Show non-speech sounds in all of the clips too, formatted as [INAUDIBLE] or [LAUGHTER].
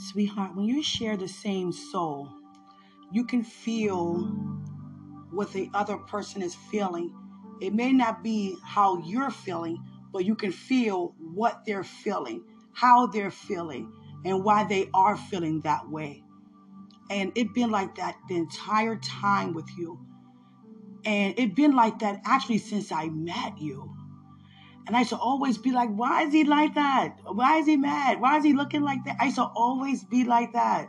Sweetheart, when you share the same soul, you can feel what the other person is feeling. It may not be how you're feeling, but you can feel what they're feeling, how they're feeling, and why they are feeling that way. And it been like that the entire time with you. And it been like that actually since I met you. And I to always be like, why is he like that? Why is he mad? Why is he looking like that? I to always be like that.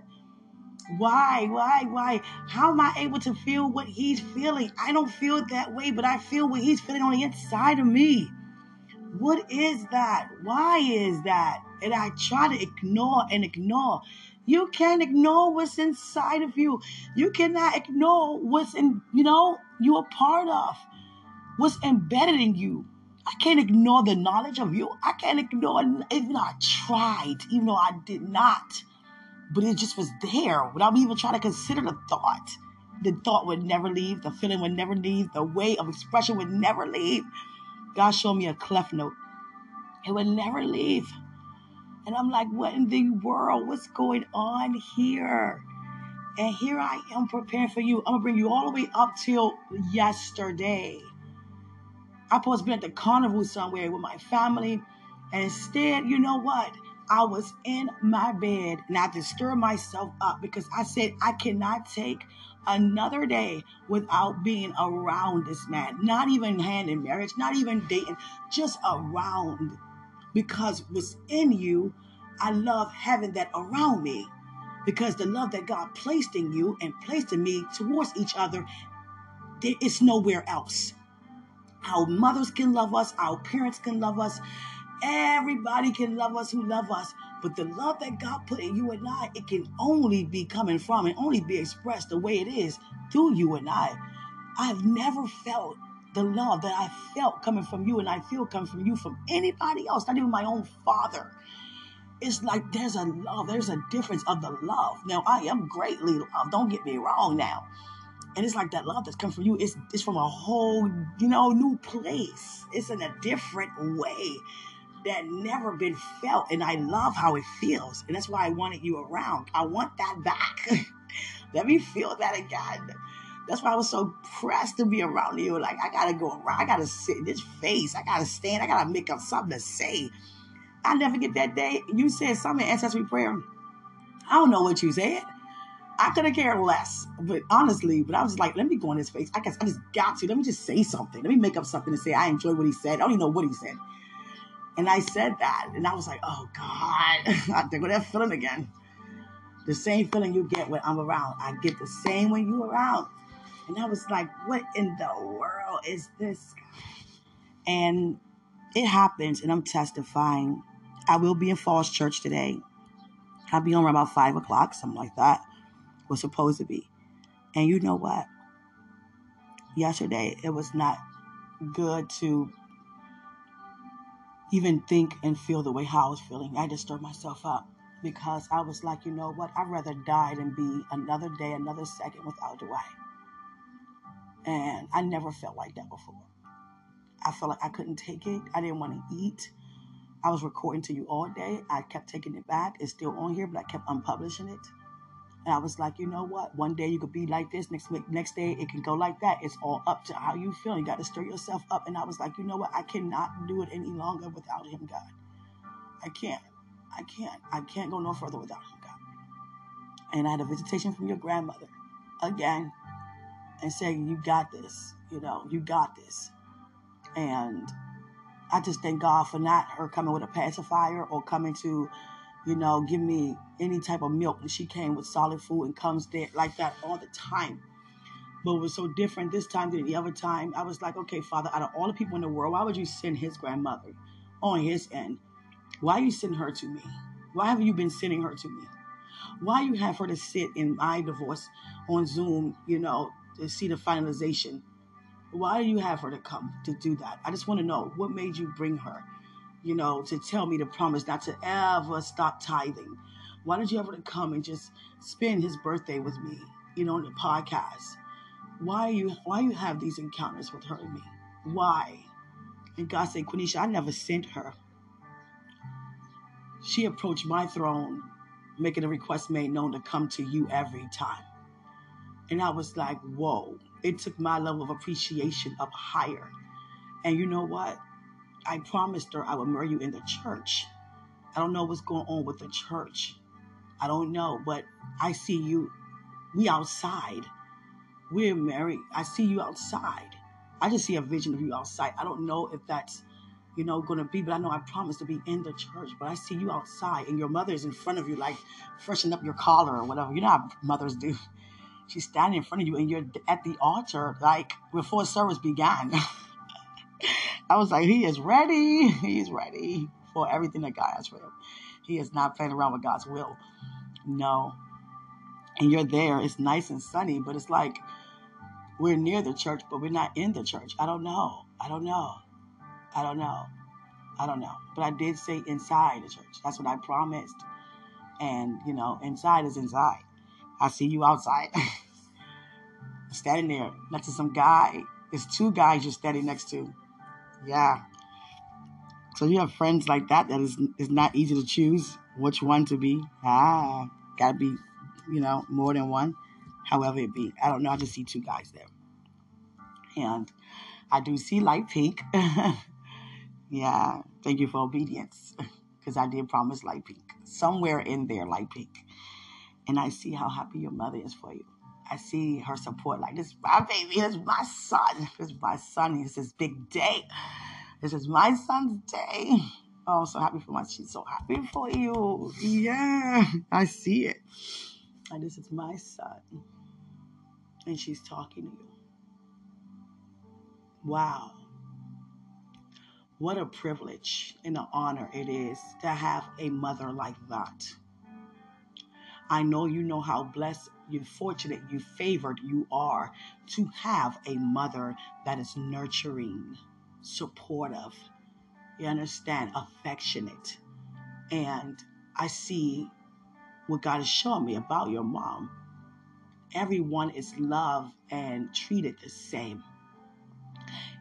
Why, why, why? How am I able to feel what he's feeling? I don't feel that way, but I feel what he's feeling on the inside of me. What is that? Why is that? And I try to ignore and ignore. You can't ignore what's inside of you. You cannot ignore what's in, you know, you're a part of, what's embedded in you. I can't ignore the knowledge of you. I can't ignore, even though I tried, even though I did not. But it just was there without me even trying to consider the thought. The thought would never leave, the feeling would never leave, the way of expression would never leave. God showed me a cleft note. It would never leave. And I'm like, what in the world? What's going on here? And here I am preparing for you. I'm gonna bring you all the way up till yesterday. I supposed to be at the carnival somewhere with my family. And instead, you know what? I was in my bed and I had to stir myself up because I said I cannot take another day without being around this man. Not even hand in marriage, not even dating, just around. Because what's in you, I love having that around me. Because the love that God placed in you and placed in me towards each other, it's nowhere else. Our mothers can love us, our parents can love us, everybody can love us who love us. But the love that God put in you and I, it can only be coming from and only be expressed the way it is through you and I. I've never felt the love that I felt coming from you and I feel coming from you from anybody else, not even my own father. It's like there's a love, there's a difference of the love. Now, I am greatly loved, don't get me wrong now. And it's like that love that's come from you, it's, it's from a whole, you know, new place. It's in a different way that never been felt. And I love how it feels. And that's why I wanted you around. I want that back. [LAUGHS] Let me feel that again. That's why I was so pressed to be around you. Like, I gotta go around. I gotta sit in this face. I gotta stand. I gotta make up something to say. I never get that day. You said something in intercessory prayer. I don't know what you said. I could have cared less, but honestly, but I was like, let me go in his face. I guess I just got to. Let me just say something. Let me make up something to say. I enjoy what he said. I don't even know what he said. And I said that, and I was like, oh God, [LAUGHS] I think with that feeling again. The same feeling you get when I'm around, I get the same when you are around. And I was like, what in the world is this? And it happens, and I'm testifying. I will be in Falls Church today. I'll be on around about five o'clock, something like that. Was supposed to be. And you know what? Yesterday, it was not good to even think and feel the way how I was feeling. I just stirred myself up because I was like, you know what? I'd rather die than be another day, another second without Dwight. And I never felt like that before. I felt like I couldn't take it. I didn't want to eat. I was recording to you all day. I kept taking it back. It's still on here, but I kept unpublishing it. And I was like, you know what? One day you could be like this. Next week, next day it can go like that. It's all up to how you feel. You got to stir yourself up. And I was like, you know what? I cannot do it any longer without Him, God. I can't. I can't. I can't go no further without Him, God. And I had a visitation from your grandmother again, and saying, "You got this. You know, you got this." And I just thank God for not her coming with a pacifier or coming to you know, give me any type of milk. And she came with solid food and comes there like that all the time. But it was so different this time than the other time. I was like, okay, Father, out of all the people in the world, why would you send his grandmother on his end? Why you send her to me? Why have you been sending her to me? Why you have her to sit in my divorce on Zoom, you know, to see the finalization? Why do you have her to come to do that? I just want to know what made you bring her you know, to tell me to promise not to ever stop tithing. Why did you ever come and just spend his birthday with me, you know, on the podcast? Why you why you have these encounters with her and me? Why? And God said, Quenisha, I never sent her. She approached my throne making a request made known to come to you every time. And I was like, whoa. It took my level of appreciation up higher. And you know what? I promised her I would marry you in the church. I don't know what's going on with the church. I don't know, but I see you. We outside. We're married. I see you outside. I just see a vision of you outside. I don't know if that's, you know, going to be, but I know I promised to be in the church. But I see you outside, and your mother is in front of you, like freshening up your collar or whatever. You know how mothers do. She's standing in front of you, and you're at the altar, like before service began. [LAUGHS] I was like, he is ready. [LAUGHS] He's ready for everything that God has for him. He is not playing around with God's will. No. And you're there. It's nice and sunny, but it's like we're near the church, but we're not in the church. I don't know. I don't know. I don't know. I don't know. But I did say inside the church. That's what I promised. And, you know, inside is inside. I see you outside. [LAUGHS] standing there next to some guy. It's two guys you're standing next to. Yeah. So you have friends like that that is is not easy to choose which one to be. Ah, gotta be, you know, more than one. However it be. I don't know. I just see two guys there. And I do see light pink. [LAUGHS] yeah. Thank you for obedience. Because I did promise light pink. Somewhere in there, light pink. And I see how happy your mother is for you. I see her support. Like, this my baby. This is my son. This is my son. It's his big day. This is my son's day. Oh, so happy for my. She's so happy for you. Yeah, I see it. And this is my son. And she's talking to you. Wow. What a privilege and an honor it is to have a mother like that. I know you know how blessed, you fortunate, you favored you are to have a mother that is nurturing, supportive, you understand, affectionate. And I see what God is showing me about your mom. Everyone is loved and treated the same.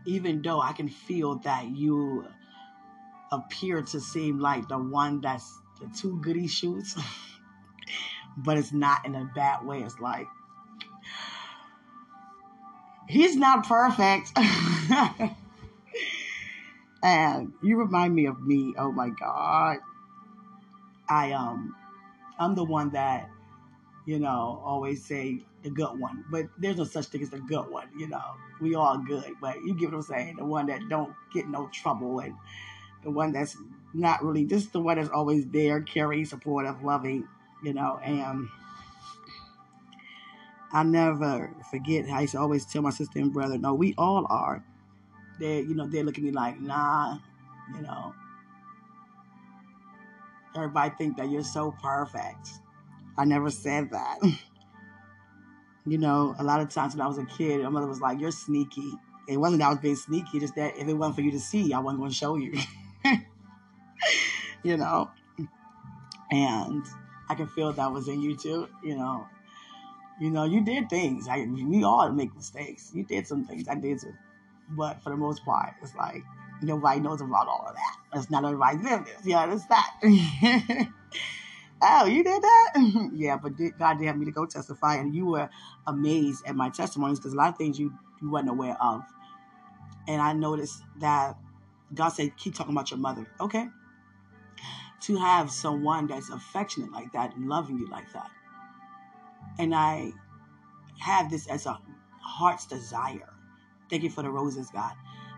Even though I can feel that you appear to seem like the one that's the two goody shoes, [LAUGHS] but it's not in a bad way. It's like, he's not perfect. [LAUGHS] and you remind me of me. Oh my God. I um I'm the one that, you know, always say the good one. But there's no such thing as the good one, you know. We all good. But you get what I'm saying, the one that don't get no trouble and the one that's not really just the one that's always there, caring, supportive, loving, you know, and I never forget I used to always tell my sister and brother, no, we all are. They you know they look at me like nah you know. Everybody think that you're so perfect. I never said that. [LAUGHS] You know a lot of times when i was a kid my mother was like you're sneaky. It wasn't that i was being sneaky just that if it wasn't for you to see i wasn't going to show you. [LAUGHS] You know? And i can feel that was in you too you know you know you did things I, we all make mistakes you did some things i did too but for the most part, it's like nobody knows about all of that. It's not everybody's business. Yeah, it's that. oh, you did that? [LAUGHS] yeah, but God did have me to go testify, and you were amazed at my testimonies because a lot of things you, you wasn't aware of. And I noticed that God said, keep talking about your mother. Okay. To have someone that's affectionate like that and loving you like that. And I have this as a heart's desire Thank you for the roses, God.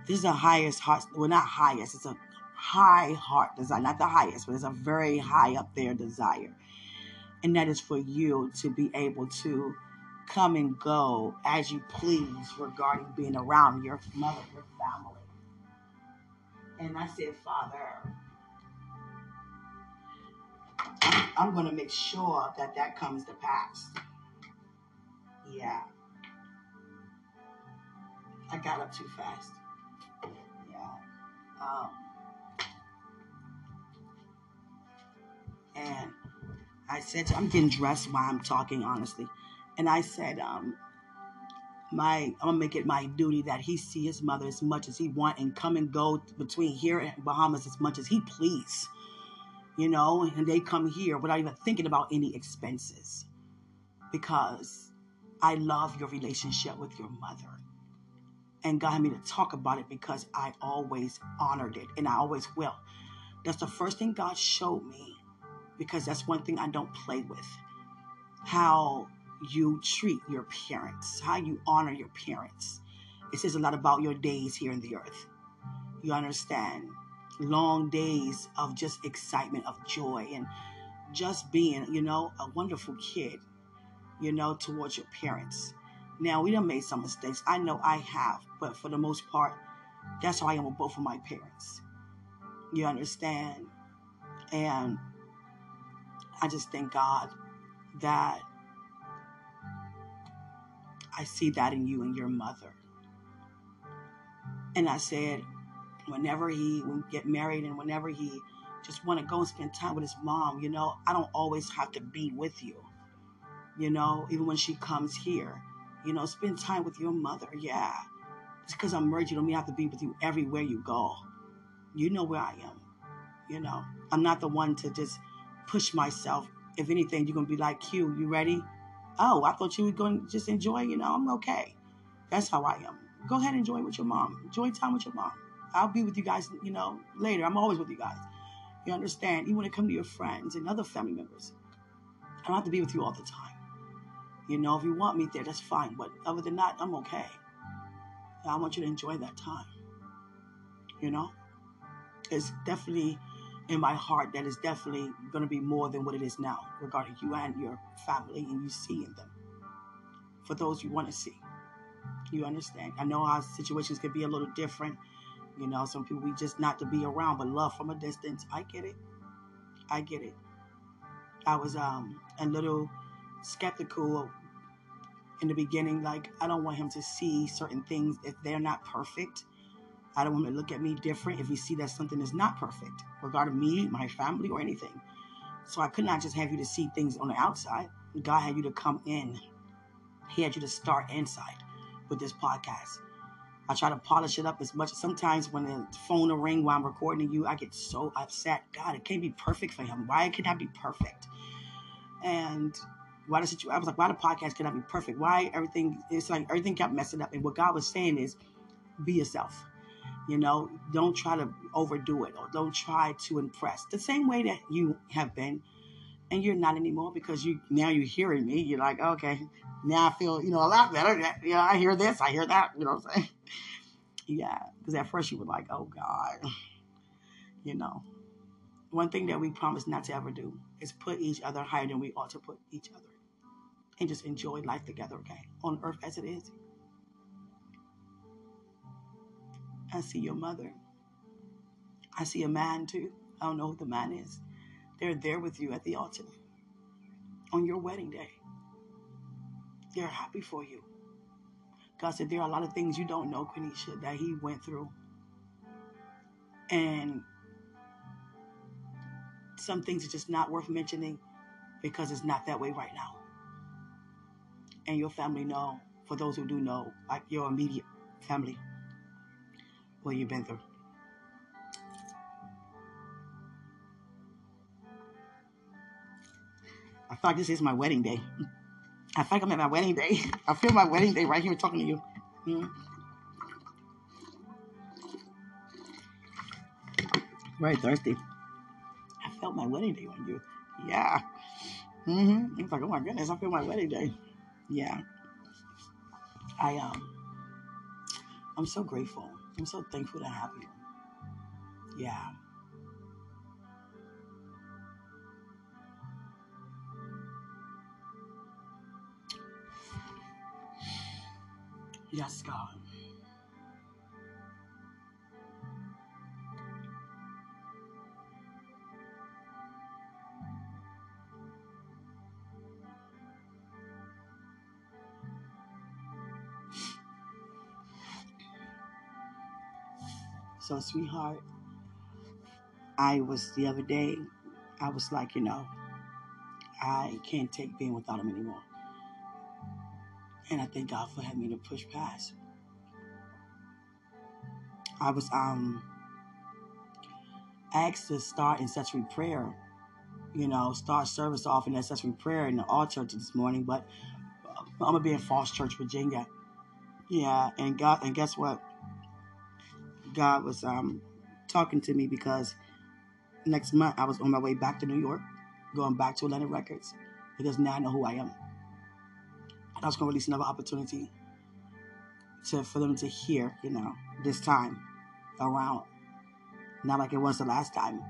This is the highest heart, well, not highest, it's a high heart desire, not the highest, but it's a very high up there desire. And that is for you to be able to come and go as you please regarding being around your mother, your family. And I said, Father, I'm going to make sure that that comes to pass. Yeah. I got up too fast. Yeah. Um, and I said, to, I'm getting dressed while I'm talking, honestly. And I said, um, my I'm gonna make it my duty that he see his mother as much as he want and come and go between here and Bahamas as much as he please. You know, and they come here without even thinking about any expenses because I love your relationship with your mother. And God had me to talk about it because I always honored it and I always will. That's the first thing God showed me because that's one thing I don't play with. How you treat your parents, how you honor your parents. It says a lot about your days here in the earth. You understand? Long days of just excitement, of joy, and just being, you know, a wonderful kid, you know, towards your parents. Now, we done made some mistakes. I know I have, but for the most part, that's how I am with both of my parents. You understand? And I just thank God that I see that in you and your mother. And I said, whenever he would get married and whenever he just want to go and spend time with his mom, you know, I don't always have to be with you. You know, even when she comes here, you know, spend time with your mother. Yeah. Just because I'm married, you don't mean I have to be with you everywhere you go. You know where I am. You know, I'm not the one to just push myself. If anything, you're going to be like, Q, you ready? Oh, I thought you were going to just enjoy, you know, I'm okay. That's how I am. Go ahead and enjoy with your mom. Enjoy time with your mom. I'll be with you guys, you know, later. I'm always with you guys. You understand? Even when it comes to your friends and other family members, I don't have to be with you all the time. You know, if you want me there, that's fine. But other than that, I'm okay. I want you to enjoy that time. You know? It's definitely in my heart that is definitely going to be more than what it is now regarding you and your family and you seeing them. For those you want to see. You understand? I know our situations can be a little different. You know, some people we just not to be around, but love from a distance. I get it. I get it. I was um a little skeptical in the beginning. Like I don't want him to see certain things if they're not perfect. I don't want him to look at me different if he see that something is not perfect regarding me, my family, or anything. So I could not just have you to see things on the outside. God had you to come in. He had you to start inside with this podcast. I try to polish it up as much. Sometimes when the phone will ring while I'm recording you, I get so upset. God, it can't be perfect for him. Why can I be perfect? And why the situation? I was like, why the podcast cannot be perfect? Why everything? It's like everything kept messing up. And what God was saying is, be yourself. You know, don't try to overdo it or don't try to impress. The same way that you have been, and you're not anymore because you now you're hearing me. You're like, okay, now I feel, you know, a lot better. You know, I hear this, I hear that, you know what I'm saying? Yeah, because at first you were like, oh God, [SIGHS] you know. One thing that we promise not to ever do is put each other higher than we ought to put each other. And just enjoy life together, okay? On earth as it is. I see your mother. I see a man too. I don't know who the man is. They're there with you at the altar on your wedding day. They're happy for you. God said there are a lot of things you don't know, Quenisha, that He went through. And some things are just not worth mentioning because it's not that way right now. And your family know, for those who do know, like your immediate family, what you've been through. I thought this is my wedding day. [LAUGHS] I think I'm at my wedding day. [LAUGHS] I feel my wedding day right here talking to you. Mm. Very thirsty. I felt my wedding day on you. Yeah. Mm-hmm. It's like, oh my goodness, I feel my wedding day. Yeah. I um I'm so grateful. I'm so thankful to have you. Yeah. Yes, God. So, sweetheart, I was the other day, I was like, you know, I can't take being without him anymore. And I thank God for having me to push past. I was um asked to start intercessory prayer. You know, start service off in intercessory prayer in the altar this morning, but I'm gonna be in Falls Church, Virginia. Yeah, and God, and guess what? God was um talking to me because next month I was on my way back to New York, going back to Atlantic Records, because now I know who I am. I was gonna release another opportunity to for them to hear, you know, this time around. Not like it was the last time.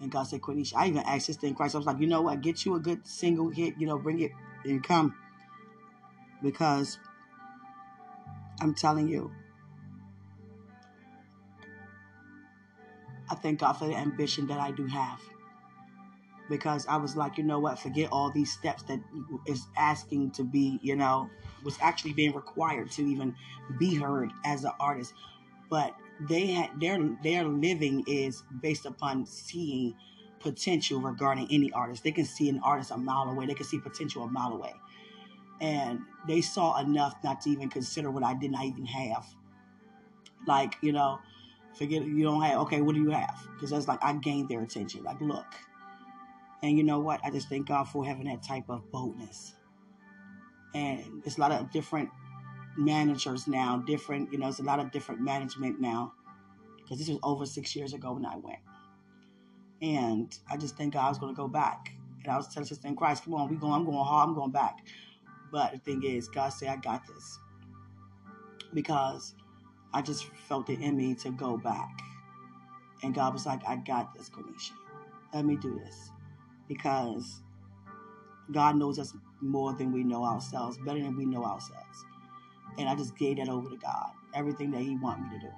And God said, Quenisha, I even asked Sister in Christ, I was like, you know what, get you a good single hit, you know, bring it and come. Because I'm telling you, I thank God for the ambition that I do have. Because I was like, you know what, forget all these steps that is asking to be, you know, was actually being required to even be heard as an artist. But they had their their living is based upon seeing potential regarding any artist. They can see an artist a mile away. They can see potential a mile away. And they saw enough not to even consider what I did not even have. Like, you know, forget you don't have okay, what do you have? Because that's like I gained their attention. Like, look. And you know what? I just thank God for having that type of boldness. And there's a lot of different managers now, different, you know, it's a lot of different management now. Because this was over six years ago when I went. And I just think God was going to go back. And I was telling Sister in Christ, come on, we going, I'm going hard, I'm going back. But the thing is, God said, I got this. Because I just felt it in me to go back. And God was like, I got this, Quenisha. Let me do this. Because God knows us more than we know ourselves, better than we know ourselves. And I just gave that over to God. Everything that He want me to do.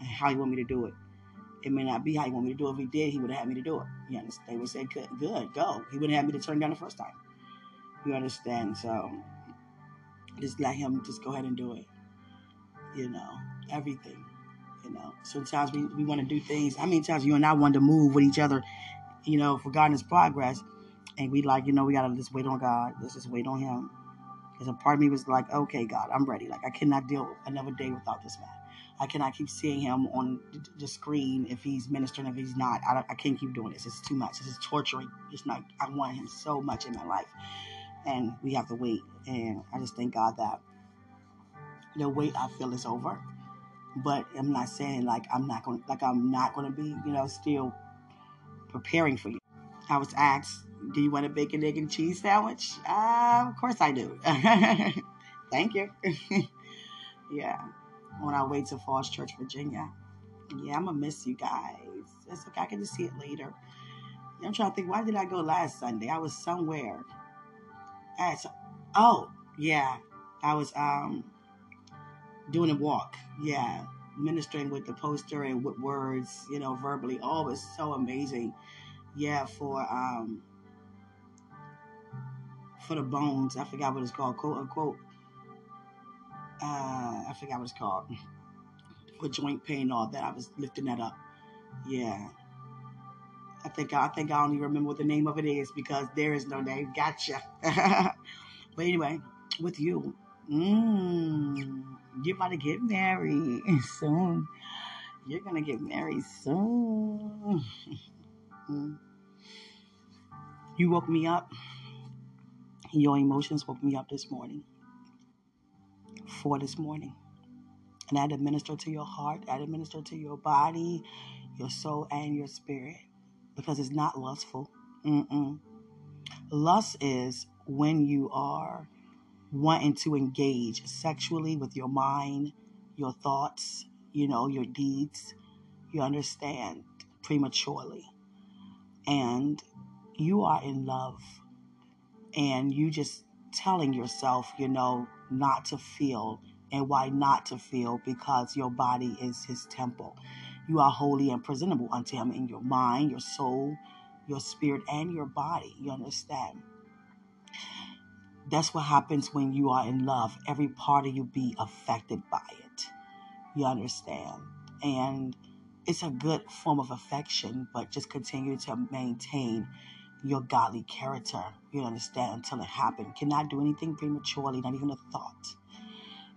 And how He want me to do it. It may not be how He want me to do it. If He did, He would have had me to do it. You understand? They would say, good, good, go. He wouldn't have me to turn down the first time. You understand? So just let Him just go ahead and do it. You know, everything. You know, sometimes we, we want to do things. How many times you and I want to move with each other, you know, for God's progress? And we like, you know, we got to just wait on God. Let's just wait on Him. Because a part of me was like, okay, God, I'm ready. Like, I cannot deal another day without this man. I cannot keep seeing him on the screen if he's ministering, if he's not. I, I can't keep doing this. It's too much. This is torturing. It's not. I want him so much in my life, and we have to wait. And I just thank God that the wait I feel is over. But I'm not saying like I'm not going, like I'm not going to be, you know, still preparing for you. I was asked, "Do you want a bacon, egg, and cheese sandwich?" Uh, of course I do. [LAUGHS] Thank you. [LAUGHS] yeah on our way to Falls Church, Virginia. Yeah, I'm gonna miss you guys. It's okay. I can just see it later. I'm trying to think. Why did I go last Sunday? I was somewhere. At, oh, yeah, I was um doing a walk. Yeah, ministering with the poster and with words, you know, verbally. Oh, was so amazing. Yeah, for um for the bones. I forgot what it's called. Quote unquote uh, I forgot what it's called. [LAUGHS] For joint pain all that. I was lifting that up. Yeah. I think I think I even remember what the name of it is because there is no name. Gotcha. [LAUGHS] but anyway, with you, mm, you're about to get married [LAUGHS] soon. You're gonna get married soon. [LAUGHS] you woke me up. Your emotions woke me up this morning for this morning. And I administer to your heart, I administer to your body, your soul, and your spirit because it's not lustful. Mm-mm. Lust is when you are wanting to engage sexually with your mind, your thoughts, you know, your deeds. You understand prematurely. And you are in love. And you just telling yourself, you know, not to feel and why not to feel because your body is his temple. You are holy and presentable unto him in your mind, your soul, your spirit, and your body. You understand? That's what happens when you are in love. Every part of you be affected by it. You understand? And it's a good form of affection, but just continue to maintain your godly character. You understand until it happened. Cannot do anything prematurely, not even a thought.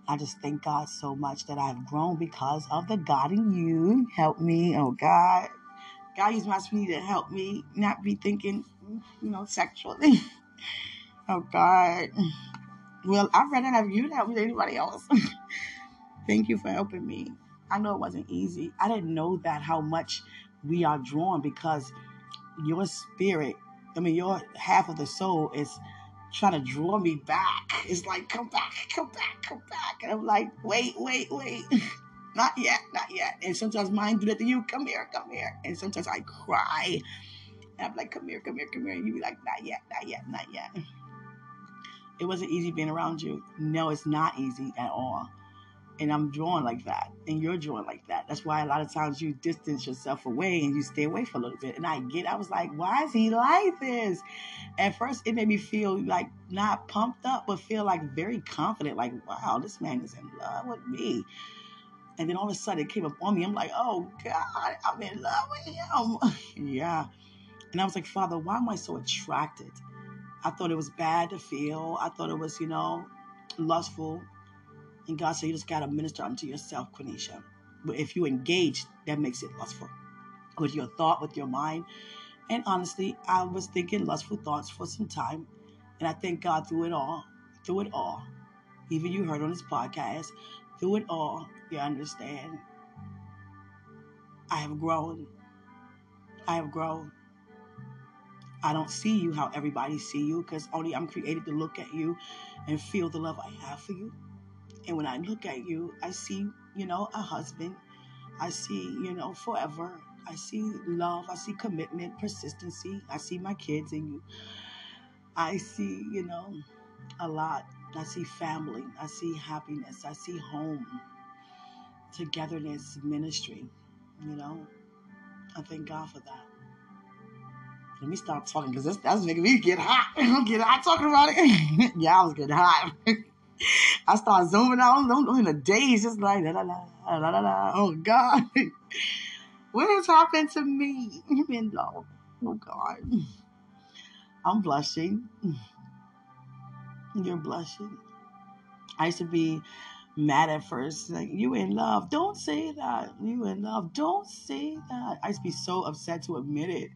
I just thank God so much that I've grown because of the God in you. Help me, oh God. God used my sweetie to help me not be thinking, you know, sexually. [LAUGHS] oh God. Well, I'd rather have you than than anybody else. [LAUGHS] Thank you for helping me. I know it wasn't easy. I didn't know that how much we are drawn because your spirit, I mean, your half of the soul is trying to draw me back. It's like, come back, come back, come back. And I'm like, wait, wait, wait. [LAUGHS] not yet, not yet. And sometimes mine do that to you. Come here, come here. And sometimes I cry. And I'm like, come here, come here, come here. And you be like, not yet, not yet, not yet. It wasn't easy being around you. No, it's not easy at all and I'm drawn like that, and you're drawn like that. That's why a lot of times you distance yourself away and you stay away for a little bit. And I get, I was like, why is he like this? At first, it made me feel like not pumped up, but feel like very confident, like, wow, this man is in love with me. And then all of a sudden, it came up on me. I'm like, oh God, I'm in love with him. [LAUGHS] yeah. And I was like, Father, why am I so attracted? I thought it was bad to feel. I thought it was, you know, lustful. And God said, you just got to minister unto yourself, Quenisha. But if you engage, that makes it lustful. With your thought, with your mind. And honestly, I was thinking lustful thoughts for some time. And I thank God through it all, through it all. Even you heard on this podcast, through it all, you understand. I have grown. I have grown. I don't see you how everybody see you because only I'm created to look at you and feel the love I have for you. And when I look at you, I see, you know, a husband. I see, you know, forever. I see love. I see commitment, persistency. I see my kids in you. I see, you know, a lot. I see family. I see happiness. I see home, togetherness, ministry. You know, I thank God for that. Let me stop talking because that's making me get hot. [LAUGHS] I'm getting hot talking about it. [LAUGHS] yeah, I was getting hot. [LAUGHS] I start zooming out. I'm, I'm in a daze, just like la la la la la la. Oh God, what has happened to me? Been low. Oh God, I'm blushing. [SIGHS] You're blushing. I used to be mad at first, like you in love. Don't say that. You in love. Don't say that. I used to be so upset to admit it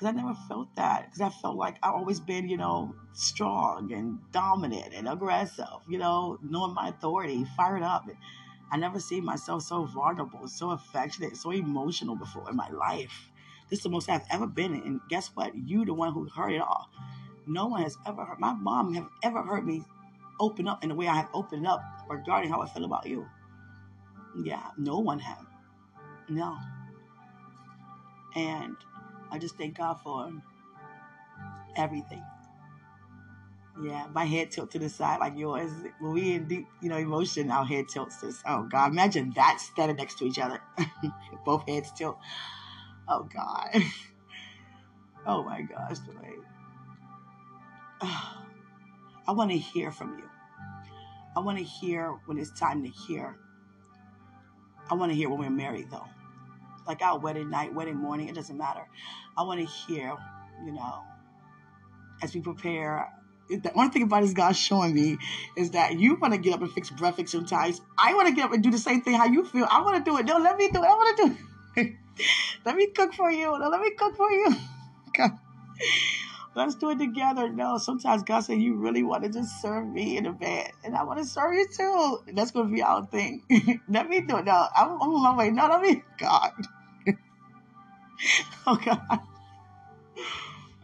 because I never felt that. Because I felt like I've always been, you know, strong and dominant and aggressive, you know, knowing my authority, fired up. I never seen myself so vulnerable, so affectionate, so emotional before in my life. This is the most I've ever been. And guess what? You the one who heard it all. No one has ever heard. My mom have ever heard me open up in the way I have opened up regarding how I feel about you. Yeah, no one have. No. And I just thank God for everything. Yeah, my head tilt to the side like yours. When we in deep, you know, emotion, our head tilts. this. oh God, imagine that standing next to each other, [LAUGHS] both heads tilt. Oh God. [LAUGHS] Oh my gosh, Dwayne. [SIGHS] I want to hear from you. I want to hear when it's time to hear. I want to hear when we're married, though like our wedding night, wedding morning, it doesn't matter. I want to hear, you know, as we prepare. The only thing about this God showing me is that you want to get up and fix breakfast sometimes. I want to get up and do the same thing how you feel. I want to do it. No, let me do it. I want to do it. [LAUGHS] let me cook for you. No, let me cook for you. [LAUGHS] Let's do it together. No, sometimes God said, You really want to just serve me in a bed, and I want to serve you too. That's going to be our thing. [LAUGHS] let me do it. No, I'm, I'm on my way. No, let me, God. [LAUGHS] oh God.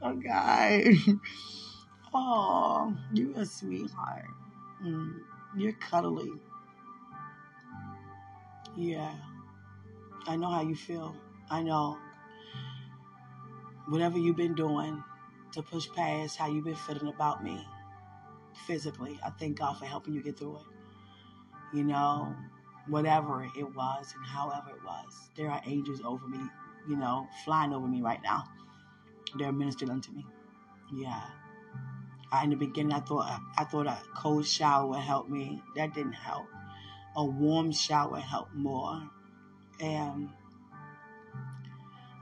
Oh God. Oh, you're a sweetheart. Mm, you're cuddly. Yeah. I know how you feel. I know. Whatever you've been doing to push past how you've been feeling about me physically, I thank God for helping you get through it. You know, whatever it was and however it was, there are angels over me you know, flying over me right now. They're ministering unto me. Yeah. I, in the beginning, I thought I thought a cold shower would help me. That didn't help. A warm shower helped more, and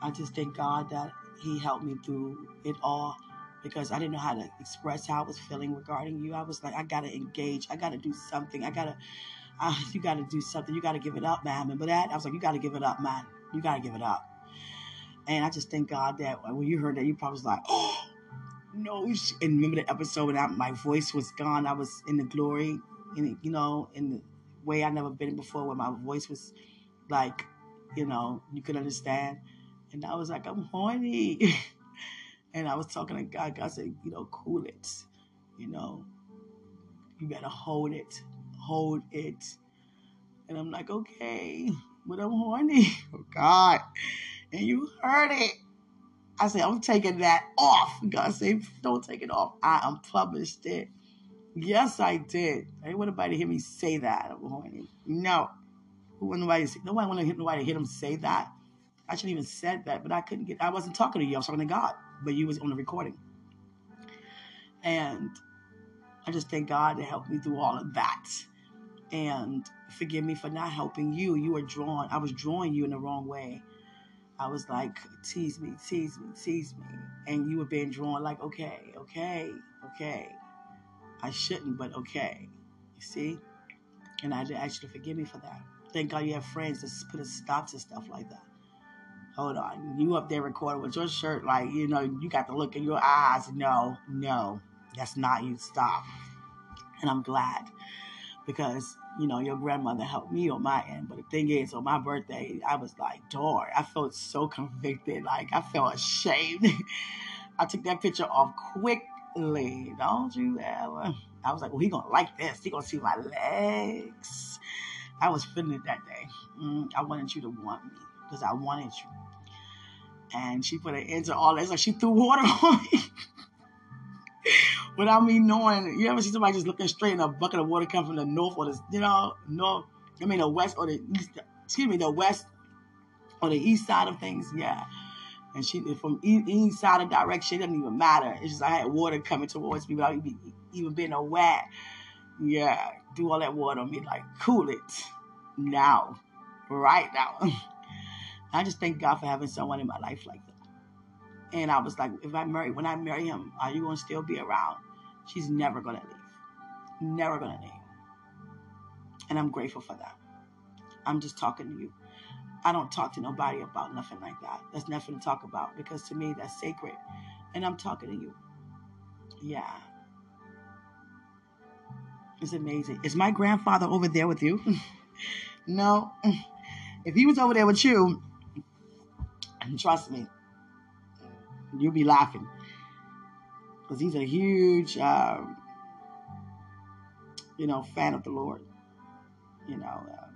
I just thank God that He helped me through it all because I didn't know how to express how I was feeling regarding you. I was like, I gotta engage. I gotta do something. I gotta, uh, [LAUGHS] you gotta do something. You gotta give it up, man. Remember that? I was like, you gotta give it up, man. You gotta give it up. And I just thank God that when you heard that, you probably was like, oh, no. And remember the episode when I, my voice was gone? I was in the glory, in, you know, in the way I never been before, where my voice was like, you know, you could understand. And I was like, I'm horny. [LAUGHS] and I was talking to God. God said, you know, cool it. You know, you better hold it. Hold it. And I'm like, okay, but I'm horny. [LAUGHS] Oh, God. And you heard it. I said, I'm taking that off. God said, don't take it off. I unpublished it. Yes, I did. I didn't want nobody to hear me say that. No. Who want nobody to say, nobody want nobody to hear them say that. I shouldn't even said that, but I couldn't get I wasn't talking to you, I was talking to God. But you was on the recording. And I just thank God to help me through all of that. And forgive me for not helping you. You were drawn, I was drawing you in the wrong way. I was like, tease me, tease me, tease me. And you were being drawn like, okay, okay, okay. I shouldn't, but okay. You see? And I ask you to forgive me for that. Thank God you have friends that put a stop to stuff like that. Hold on. You up there recording with your shirt, like, you know, you got the look in your eyes. No, no, that's not you. Stop. And I'm glad because you know your grandmother helped me on my end. But the thing is, on my birthday, I was like, "Door!" I felt so [LAUGHS] convicted. Like I felt ashamed. [LAUGHS] I took that picture off quickly. Don't you ever? I was like, "Well, he gonna like this. He gonna see my legs." I was feeling it that day. Mm, I wanted you to want me because I wanted you. And she put an end to all that. It's like she threw water [LAUGHS] on me without me knowing. You ever see somebody just looking straight and a bucket of water come from the north or the, you know, north, I mean, the west or the east, excuse me, the west or the east side of things? Yeah. And she, from any side of direction, it doesn't even matter. It's just I had water coming towards me without even being aware. Yeah, do all that water on me, like, cool it now, right now. [LAUGHS] I just thank God for having someone in my life like. And I was like, if I marry, when I marry him, are you going to still be around? She's never going to leave. Never going to leave. And I'm grateful for that. I'm just talking to you. I don't talk to nobody about nothing like that. That's nothing to talk about because to me, that's sacred. And I'm talking to you. Yeah. It's amazing. Is my grandfather over there with you? [LAUGHS] no. If he was over there with you, trust me, you'll be laughing because he's a huge, uh, you know, fan of the Lord. You know, uh,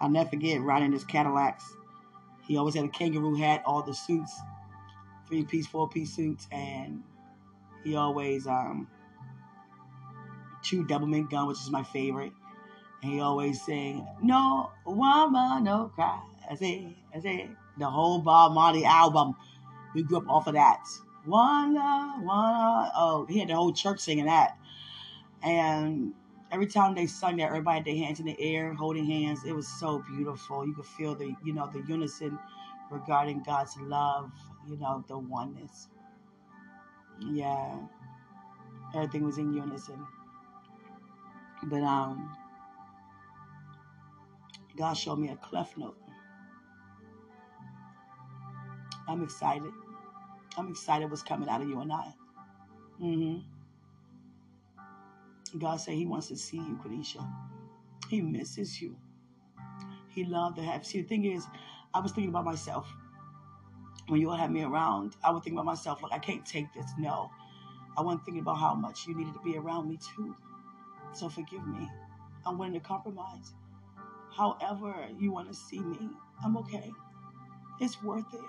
I'll never forget riding his Cadillacs. He always had a kangaroo hat, all the suits, three piece, four piece suits, and he always um, chewed Doublemint gum, which is my favorite. And he always sang, "No woman, no cry." I say, I say, the whole Bob Marley album we grew up off of that. One, one, oh, he had the whole church singing that. And every time they sung that, everybody had their hands in the air, holding hands. It was so beautiful. You could feel the, you know, the unison regarding God's love, you know, the oneness. Yeah. Everything was in unison. But um God showed me a cleft note. I'm excited. I'm excited what's coming out of you and I. Mm-hmm. God said He wants to see you, Quenisha. He misses you. He loved to have. You. See, the thing is, I was thinking about myself when you all had me around. I would think about myself like I can't take this. No, I wasn't thinking about how much you needed to be around me too. So forgive me. I'm willing to compromise. However you want to see me, I'm okay. It's worth it.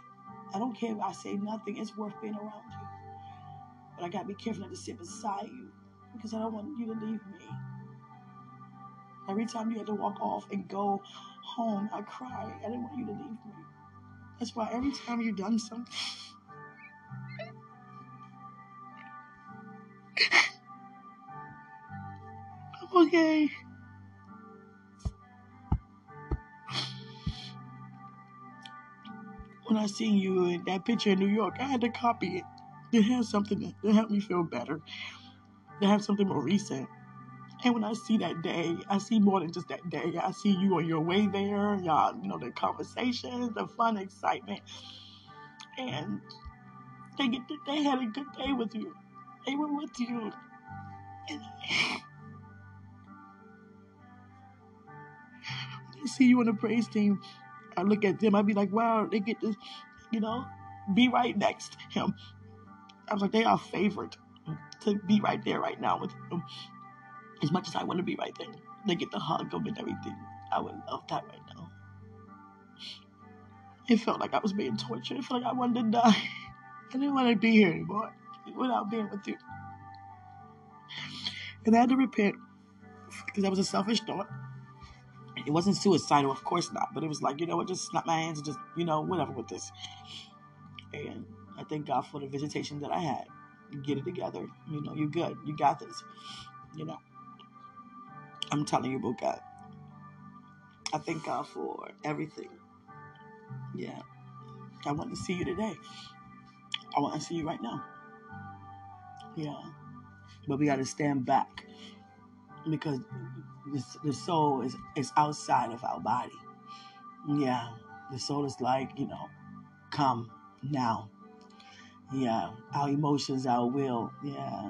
I don't care if I say nothing, it's worth being around you. But I got to be careful not to sit beside you because I don't want you to leave me. Every time you had to walk off and go home, I cry. I didn't want you to leave me. That's why every time you've done something, [LAUGHS] I'm okay. When I seen you in that picture in New York, I had to copy it to have something to help me feel better, to have something more recent. And when I see that day, I see more than just that day. I see you on your way there, y'all, you know, the conversations, the fun, excitement. and they get they had a good day with you. They were with you. And [SIGHS] they see you on the praise team. I look at them, I'd be like, wow, they get to, you know, be right next to him. I was like, they are favored to be right there right now with him. As much as I want to be right there. They get to hug him and everything. I would love that right now. It felt like I was being tortured. It felt like I wanted to die. [LAUGHS] I didn't want to be here anymore without being with you. And I had to repent because that was a selfish thought. It wasn't suicidal, of course not, but it was like, you know what, just snap my hands and just, you know, whatever with this. And I thank God for the visitation that I had. Get it together. You know, you're good. You got this. You know. I'm telling you about God. I thank God for everything. Yeah. I want to see you today. I want to see you right now. Yeah. But we got to stand back because the, soul is, is outside of our body. Yeah. The soul is like, you know, come now. Yeah. Our emotions, our will, yeah.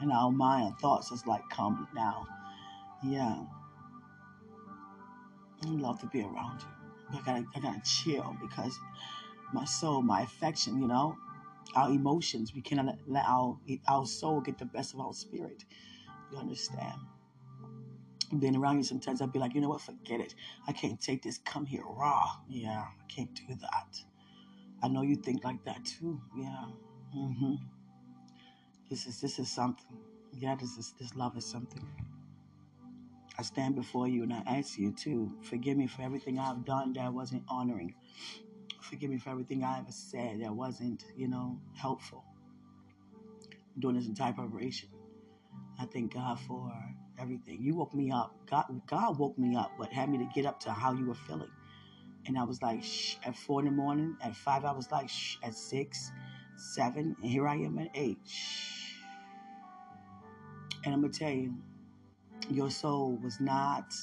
And our mind thoughts is like, come now. Yeah. I love to be around you. I gotta, I gotta chill because my soul, my affection, you know, our emotions, we cannot let our our soul get the best of our spirit. You understand? Being around you, sometimes I'd be like, you know what? Forget it. I can't take this. Come here raw. Yeah, I can't do that. I know you think like that too. Yeah. Mm-hmm. This is this is something. Yeah, this is this love is something. I stand before you and I ask you to forgive me for everything I've done that wasn't honoring. Forgive me for everything I ever said that wasn't, you know, helpful. During this entire preparation, I thank God for everything. You woke me up. God, God woke me up, but had me to get up to how you were feeling. And I was like, shh, at four in the morning. At five, I was like, shh, at six, seven, and here I am at eight. Shh. And I'm gonna tell you, your soul was not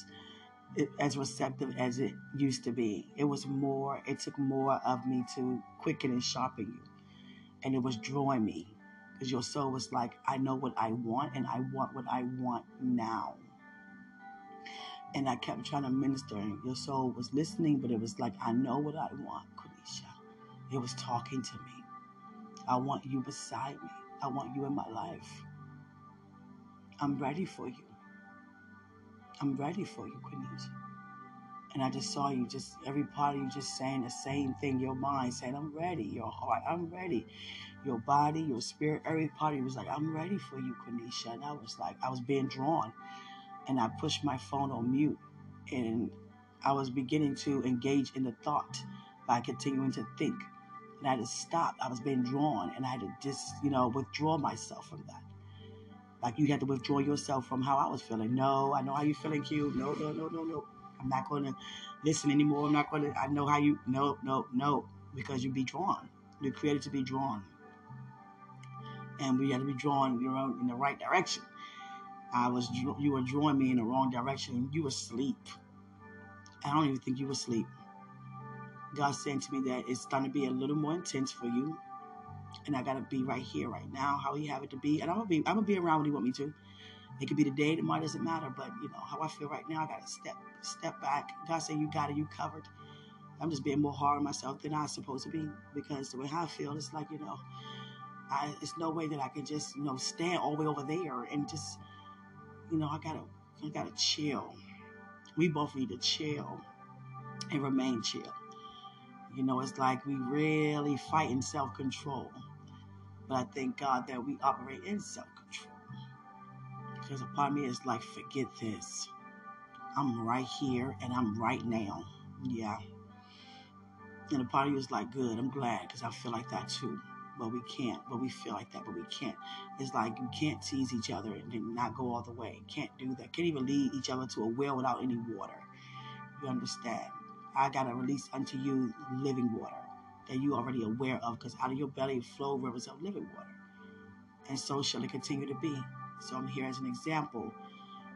as receptive as it used to be. It was more, it took more of me to quicken and sharpen you. And it was drawing me because your soul was like, I know what I want and I want what I want now. And I kept trying to minister, and your soul was listening, but it was like, I know what I want, Quenisha. It was talking to me. I want you beside me. I want you in my life. I'm ready for you. I'm ready for you, Quenisha. And I just saw you, just every part of you just saying the same thing. Your mind saying, I'm ready. Your heart, I'm ready. Your body, your spirit, every part of you was like, I'm ready for you, Quenisha. And I was like, I was being drawn. And I pushed my phone on mute. And I was beginning to engage in the thought by continuing to think. And I had to stop. I was being drawn. And I had to just, you know, withdraw myself from that. Like you had to withdraw yourself from how I was feeling. No, I know how you're feeling, Q. No, no, no, no, no. I'm not going to listen anymore. I'm not going to, I know how you, no, no, no. Because you'd be drawn. You're created to be drawn. And we had to be drawn you know, in the right direction. I was, you were drawing me in the wrong direction. You were asleep. I don't even think you were asleep. God saying to me that it's going to be a little more intense for you and I gotta be right here, right now, how He have it to be, and I'm gonna be, I'm gonna be around when He want me to. It could be the day, tomorrow doesn't matter, but you know how I feel right now. I gotta step, step back. God said, "You got it, you covered." I'm just being more hard on myself than I'm supposed to be because the way I feel, it's like you know, I, it's no way that I can just you know stand all the way over there and just, you know, I gotta, I gotta chill. We both need to chill and remain chill. You know, it's like we really fight in self control. But I thank God that we operate in self control. Because of me is like, forget this. I'm right here and I'm right now. Yeah. And a part of you is like, good, I'm glad because I feel like that too. But we can't. But we feel like that, but we can't. It's like you can't tease each other and not go all the way. Can't do that. Can't even lead each other to a well without any water. You understand? I got to release unto you living water that you already aware of, because out of your belly flow rivers of living water. And so shall it continue to be. So I'm here as an example,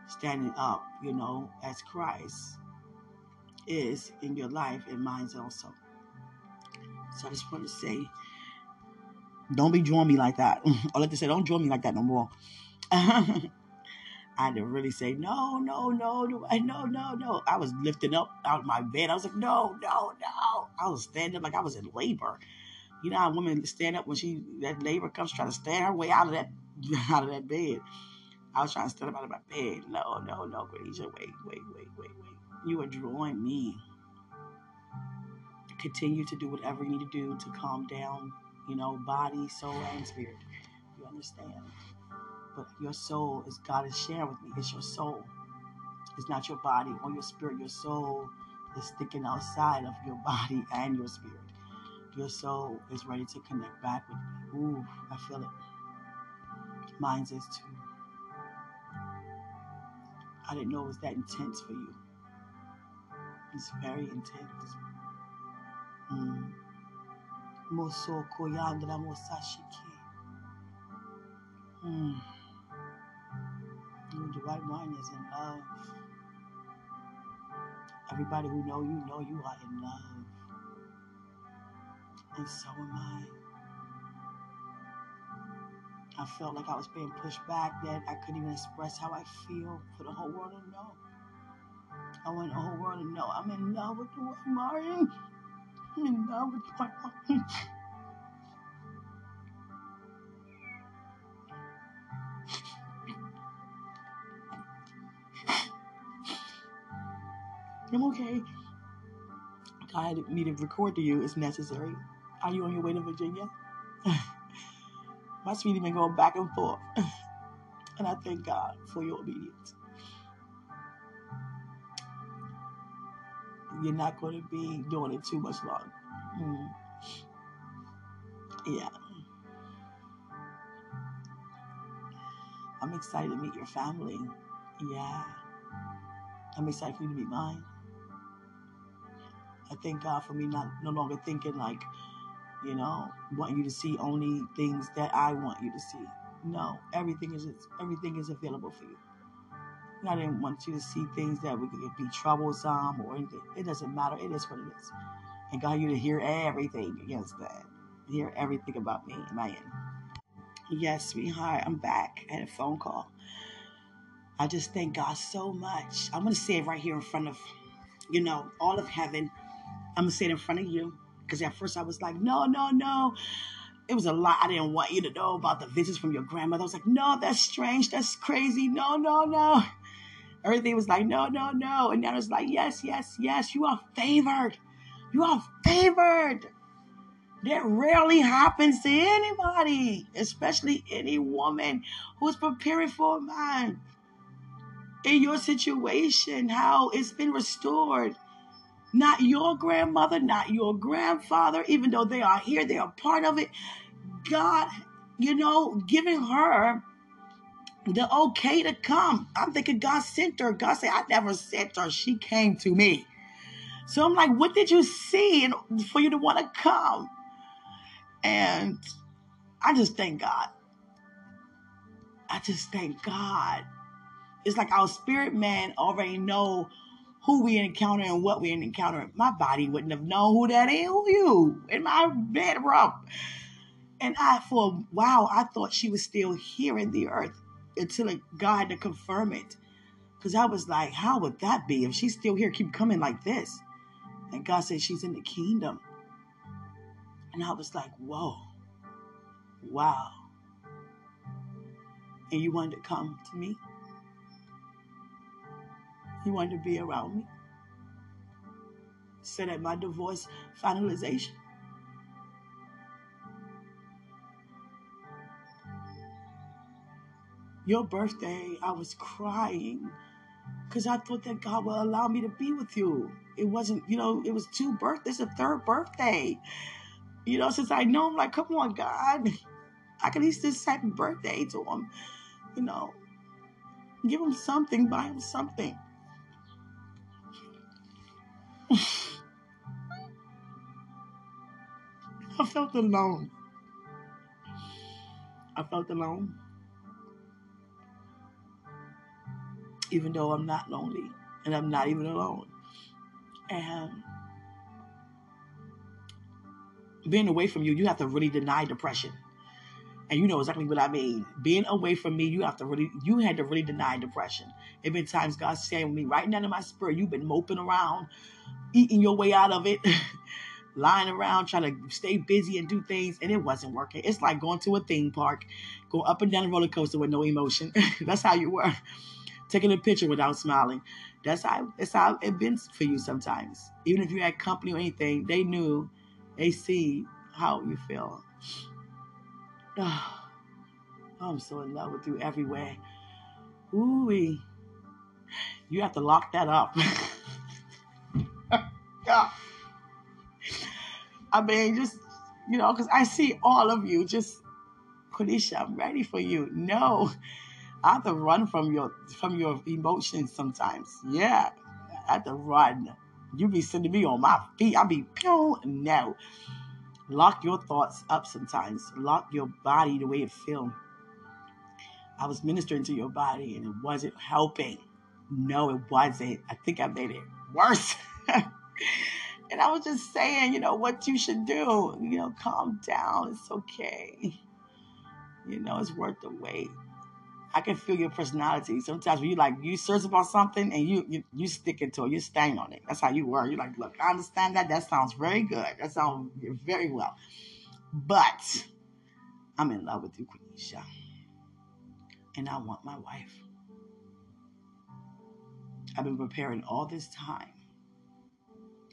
standing up, you know, as Christ is in your life and mine's also. So I just want to say Don't be drawing me like that. [LAUGHS] Or let they say, don't draw me like that no more. [LAUGHS] I had to really say, no, no, no, no, eh, no, no, no. I was lifting up out of my bed. I was like, no, no, no. I was standing up like I was in labor. You know how women stand up when she that labor comes trying to stand her way out of that [LAUGHS] out of that bed. I was trying to stand up out of my bed. No, no, no, Khadijah. Wait, wait, wait, wait, wait. You are drawing me. Continue to do whatever you need to do to calm down, you know, body, soul, and spirit. You understand? But your soul is God is sharing with me. It's your soul. It's not your body or your spirit. Your soul is sticking outside of your body [LAUGHS] and your spirit. Your soul is ready to connect back with me. Ooh, I feel it. Mine's is too. I didn't know it was that intense for you. It's very intense. Mm. Moso koyandra mosashiki. Mm. The right mind is in love. Everybody who know you know you are in love. And so am I. I felt like I was being pushed back, that I couldn't even express how I feel for the whole world to know. I want the whole world to know I'm in love with Dwight Martin. I'm okay. God me to record to you if necessary. Are you on your way to Virginia? [LAUGHS] My sweetie been going back and forth. [LAUGHS] And I thank God for your obedience. You're not going to be doing it too much longer. Mm. Yeah. I'm excited to meet your family. Yeah. I'm excited for you to meet mine. I thank God for me not no longer thinking like, you know, want you to see only things that I want you to see. No, everything is everything is available for you. And I didn't want you to see things that would be troublesome or anything. It doesn't matter. It is what it is. And God, you to hear everything against that. Hear everything about me my end. Yes, sweetheart, I'm back. I had a phone call. I just thank God so much. I'm gonna say it right here in front of, you know, all of heaven. I'm gonna say it in front of you. Because at first I was like, no, no, no. It was a lot. I didn't want you to know about the visits from your grandmother. I was like, no, that's strange. That's crazy. No, no, no. Everything was like, no, no, no. And now it's like, yes, yes, yes. You are favored. You are favored. That rarely happens to anybody, especially any woman who's preparing for a man. In your situation, how it's been restored not your grandmother, not your grandfather, even though they are here, they are part of it. God, you know, giving her the okay to come. I'm thinking God sent her. God said, I never sent her. She came to me. So I'm like, what did you see for you to want to come? And I just thank God. I just thank God. It's like our spirit man already know who we encounter and what we encounter. My body wouldn't have known who that is, who you, in my bedroom. And I, for a while, I thought she was still here in the earth until God had to confirm it. Because I was like, how would that be if she's still here, keep coming like this? And God said she's in the kingdom. And I was like, whoa, wow. And you wanted to come to me? You wanted to be around me. Said at my divorce finalization. Your birthday, I was crying because I thought that God would allow me to be with you. It wasn't, you know, it was two birthdays, a third birthday. You know, since I know him, like, come on, God. [LAUGHS] I can at least just happy birthday to him. You know, give him something, buy him something. [LAUGHS] I felt alone. I felt alone. Even though I'm not lonely and I'm not even alone. And being away from you, you have to really deny depression. And you know exactly what I mean. Being away from me, you have to really, you had to really deny depression. It been times God's saying with me, right now in my spirit, you've been moping around, eating your way out of it, [LAUGHS] lying around, trying to stay busy and do things, and it wasn't working. It's like going to a theme park, go up and down a roller coaster with no emotion. [LAUGHS] That's how you were. Taking a picture without smiling. That's how it's how it been for you sometimes. Even if you had company or anything, they knew, they see how you feel. Oh, [SIGHS] I'm so in love with you everywhere. Ooh, you have to lock that up. [LAUGHS] I mean, just you know, because I see all of you. Just, Quenisha, I'm ready for you. No, I have to run from your from your emotions sometimes. Yeah, I have to run. You be sending me on my feet. I be pew. No, lock your thoughts up sometimes. Lock your body the way it feels. I was ministering to your body and it wasn't helping. No, it wasn't. I think I made it worse. [LAUGHS] and I was just saying, you know, what you should do. You know, calm down. It's okay. You know, it's worth the wait. I can feel your personality. Sometimes when you like you search about something and you you you stick it to it, you stand on it. That's how you were. You're like, look, I understand that. That sounds very good. That sounds very well. But I'm in love with you, Quenisha. And I want my wife. I've been preparing all this time.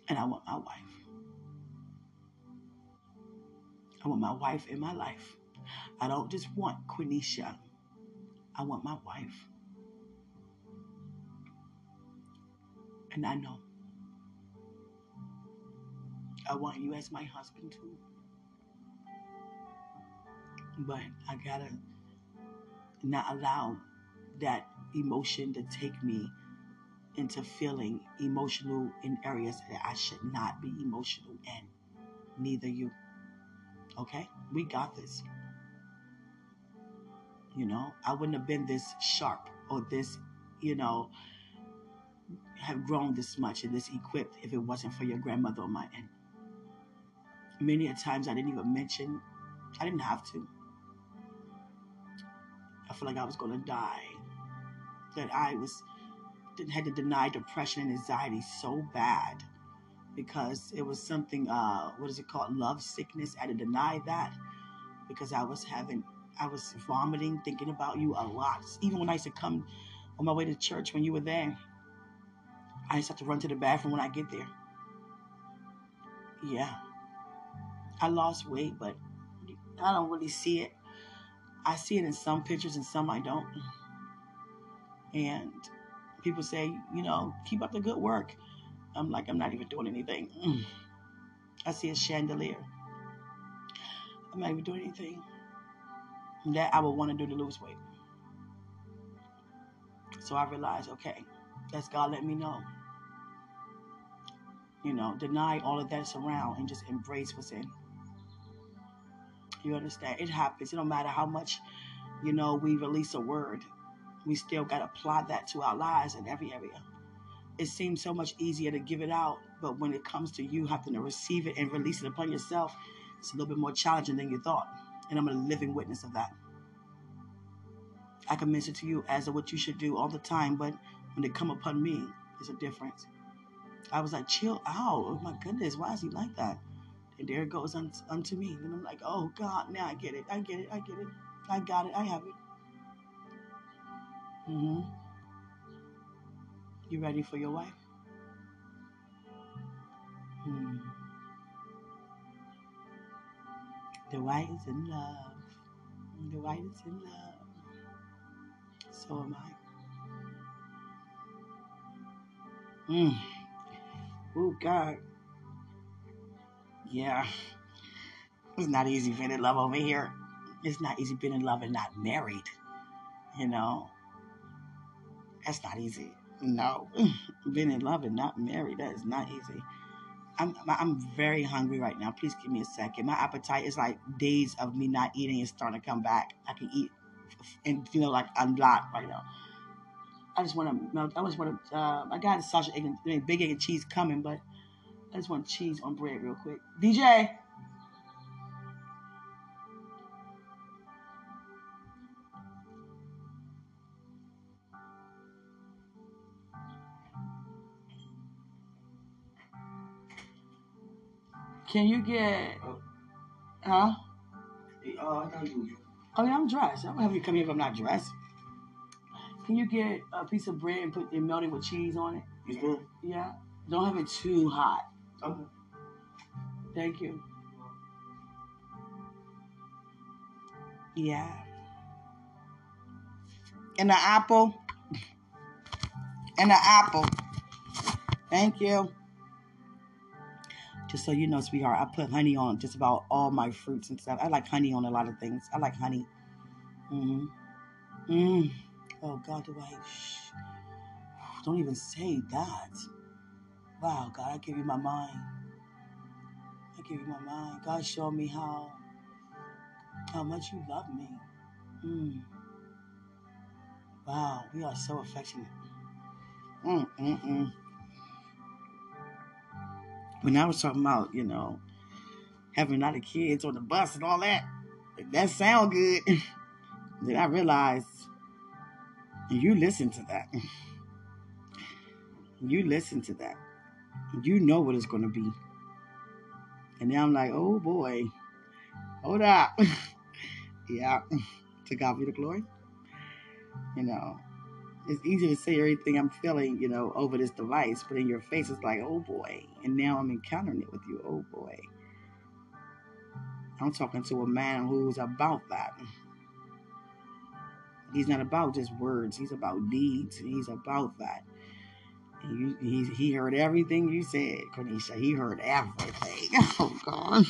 And I want my wife. I want my wife in my life. I don't just want Quenisha. I want my wife. And I know I want you as my husband too. But I gotta not allow that emotion to take me into feeling emotional in areas that I should not be emotional in. Neither you. Okay? We got this. You know, I wouldn't have been this sharp or this, you know, have grown this much and this equipped if it wasn't for your grandmother on my end. Many a times I didn't even mention, I didn't have to. I felt like I was going to die. That I was had to deny depression and anxiety so bad because it was something. Uh, what is it called? Love sickness. I had to deny that because I was having I was vomiting, thinking about you a lot. Even when I used to come on my way to church when you were there, I used to have to run to the bathroom when I get there. Yeah. I lost weight, but I don't really see it. I see it in some pictures and some I don't. And people say, you know, keep up the good work. I'm like, I'm not even doing anything. [CLEARS THROAT] I see a chandelier. I'm not even doing anything that I would want to do to lose weight. So I realized, okay, that's God let me know. You know, deny all of that's around and just embrace what's in. You understand? It happens. It don't matter how much, you know, we release a word. We still got to apply that to our lives in every area. It seems so much easier to give it out, but when it comes to you having to receive it and release it upon yourself, it's a little bit more challenging than you thought and I'm a living witness of that. I can mention to you as of what you should do all the time, but when they come upon me, there's a difference. I was like, chill out. Oh my goodness, why is he like that? And there it goes un- unto me. And I'm like, oh God, now I get it. I get it. I get it. I got it. I have it. Mm-hmm. You ready for your wife? Hmm. Dwight is in love. Dwight is in love. So am I. Mm. Oh God. Yeah. It's not easy being in love over here. It's not easy being in love and not married. You know? That's not easy. No. [CLEARS THROAT] being in love and not married, that is not easy. I'm I'm very hungry right now. Please give me a second. My appetite is like days of me not eating is starting to come back. I can eat, and know, like not right now. I just want to melt. I just want to. Uh, I got a sausage, egg and, big egg and cheese coming, but I just want cheese on bread real quick. DJ. Can you get, Oh. huh? Hey, oh, I thought you was. Oh yeah, I'm dressed. I don't have you come here if I'm not dressed. Can you get a piece of bread and put it melted with cheese on it? You good? Yeah. Don't have it too hot. Okay. Thank you. Yeah. And the apple. And the apple. Thank you. Just so you know, sweetheart, I put honey on just about all my fruits and stuff. I like honey on a lot of things. I like honey. Mm-hmm. Mm. Oh God, do I? Shh. Don't even say that. Wow, God, I give you my mind. I give you my mind. God, show me how how much you love me. Mm. Wow, we are so affectionate. Mm, mm, mm. When I was talking about, you know, having a lot of kids on the bus and all that, that sound good. [LAUGHS] then I realized, you listen to that. [LAUGHS] You listen to that. You know what it's going to be. And now I'm like, oh boy, hold up. [LAUGHS] yeah, to God be the glory. You know, it's easy to say everything I'm feeling, you know, over this device, but in your face, it's like, oh boy. And now I'm encountering it with you, oh boy. I'm talking to a man who's about that. He's not about just words, he's about deeds. He's about that. You, he, he heard everything you said, Quenisha. He heard everything. [LAUGHS] Oh, God.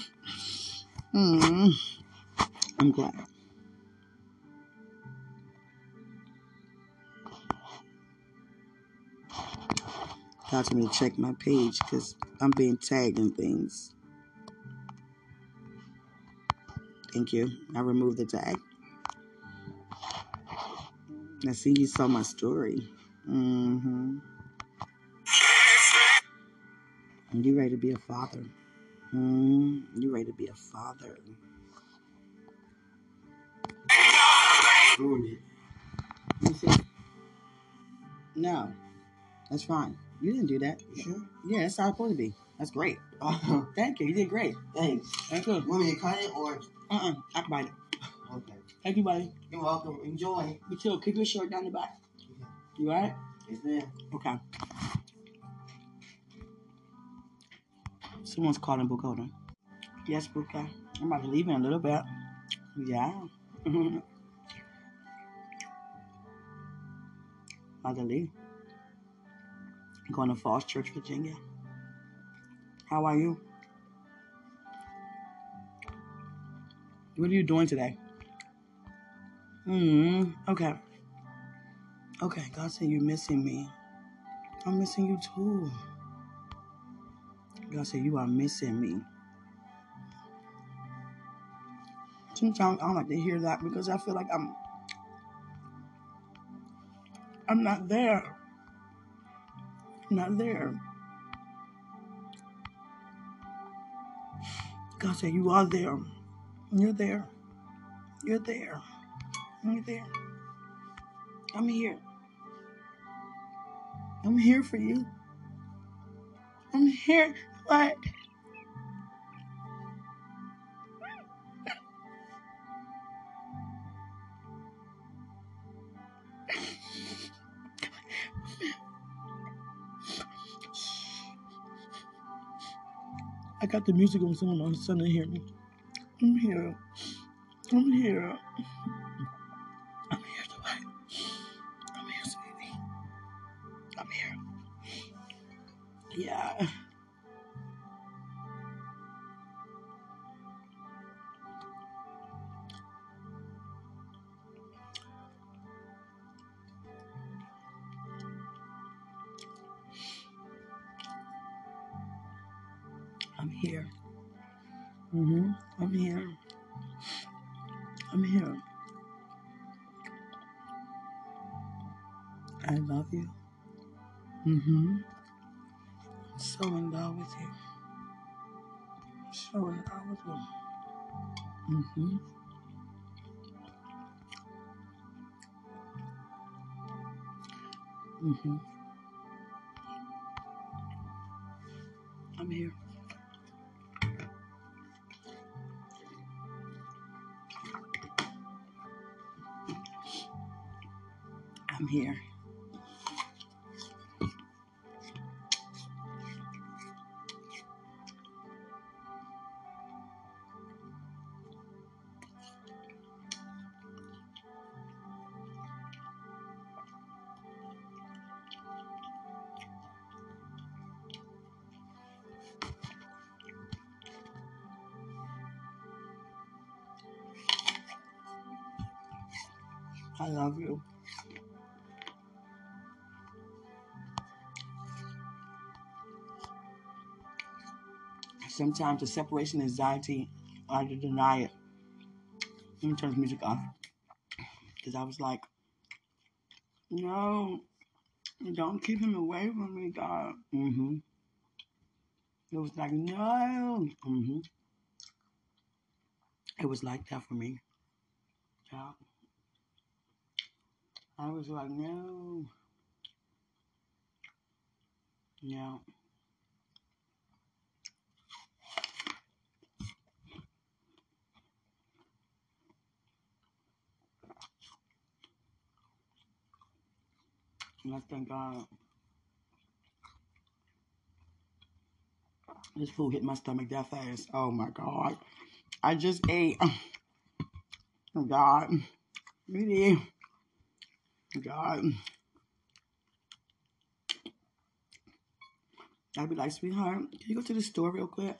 Hmm. I'm glad. Told me to check my page because I'm being tagged in things. Thank you. I removed the tag. I see you saw my story. Mm-hmm. You ready to be a father. Mm, you ready to be a father. No. That's fine. You didn't do that. You sure? Yeah, that's how it's supposed to be. That's great. Oh, [LAUGHS] Thank you. You did great. thanks. That's good. You want me to cut it or? Uh-uh. I can bite it. Okay. Thank you, buddy. You're welcome. Enjoy. You too. Keep your shirt down the back. You all right? Yes, ma'am. Okay. Someone's calling Bukoda. Yes, Buka. I'm about to leave in a little bit. Yeah. [LAUGHS] about to leave. Going to Falls Church, Virginia. How are you? What are you doing today? Hmm. Okay. Okay. God said you're missing me. I'm missing you too. God said you are missing me. Sometimes I don't like to hear that because I feel like I'm I'm not there. Not there. God said you are there. You're there. You're there. You're there. I'm here. I'm here for you. I'm here. What? I got the music on, someone on son to hear me. I'm here. I'm here. Sometimes the separation anxiety, to deny it. Let me turn the music off. Because I was like, no, don't keep him away from me, God. Mm-hmm. It was like, no. Mm-hmm. It was like that for me. Yeah. I was like, no. Yeah. I thank God. This food hit my stomach that fast. Oh my God. I just ate. [SIGHS] Oh God. Really. Oh, God. I'd be like, sweetheart, can you go to the store real quick?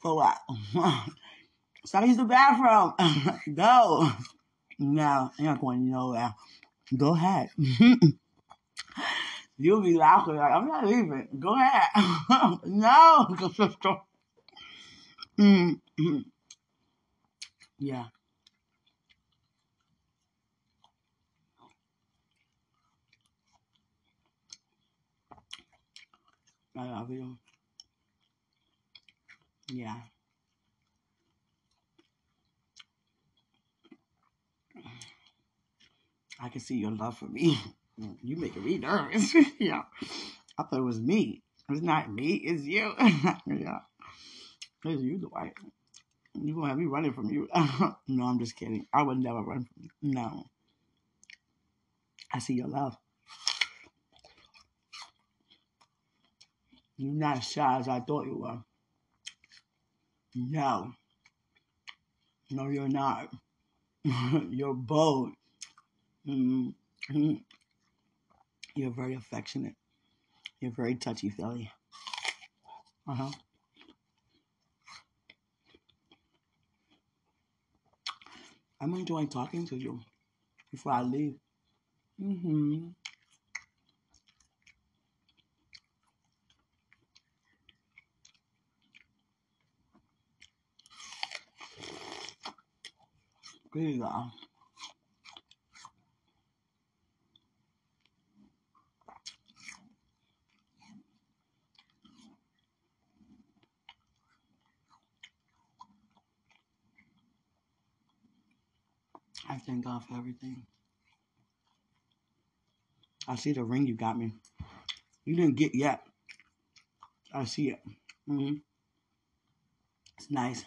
For what? [LAUGHS] so I use the bathroom. [LAUGHS] go. [LAUGHS] No, I'm not going nowhere. Go ahead. [LAUGHS] You'll be laughing like, I'm not leaving. Go ahead. [LAUGHS] no. mm-hmm. [LAUGHS] Yeah. I love you. Yeah. I can see your love for me. [LAUGHS] You making me nervous. [LAUGHS] yeah. I thought it was me. It's not me, it's you. [LAUGHS] yeah. It's you, Dwight. You gonna have me running from you. no, I'm just kidding. I would never run from you. No. I see your love. You're not as shy as I thought you were. No. No, you're not. you're bold. Mm-hmm. You're very affectionate. You're very touchy feely. Uh huh. I'm enjoying talking to you before I leave. Mm-hmm. There you go. I thank God for everything. I see the ring you got me. You didn't get yet. I see it. Mm-hmm. It's nice.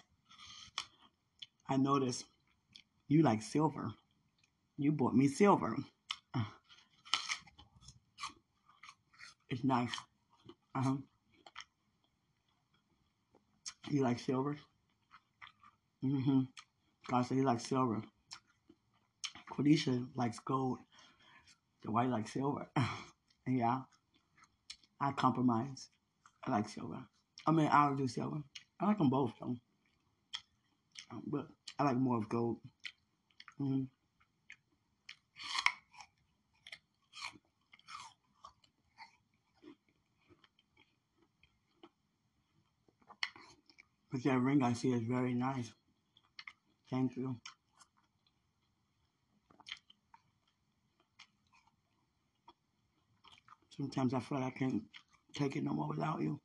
I notice you like silver. You bought me silver. [SIGHS] It's nice. Uh huh. You like silver? Mm hmm. God said he likes silver. Quadisha likes gold. Dwight likes silver. [LAUGHS] And yeah. I compromise. I like silver. I mean, I'll do silver. I like them both, though. Um, but I like more of gold. Mm-hmm. But that ring I see is very nice. Thank you. Sometimes I feel like I can't take it no more without you.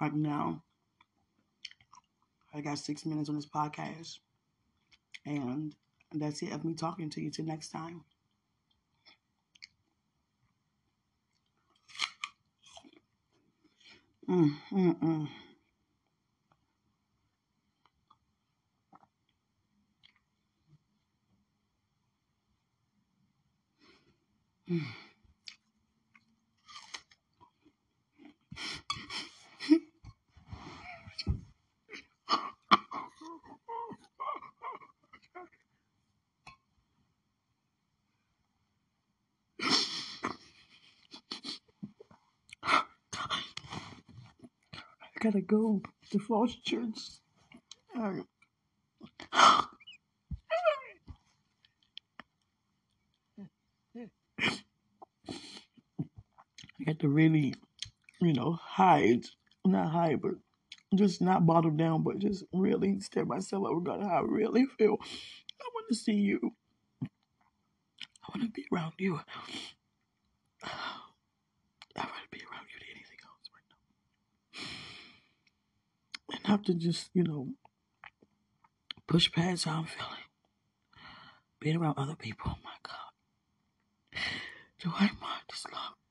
Right now, I got six minutes on this podcast. And that's it of me talking to you till next time. Mm, mm, mm. I gotta go to Falls Church. Got to really, you know, hide, not hide, but just not bottle down, but just really stare myself up regarding how I really feel. I want to see you. I want to be around you. I want to be around you than anything else right now. And have to just, you know, push past how I'm feeling. Being around other people, oh my God. Do I mind this love?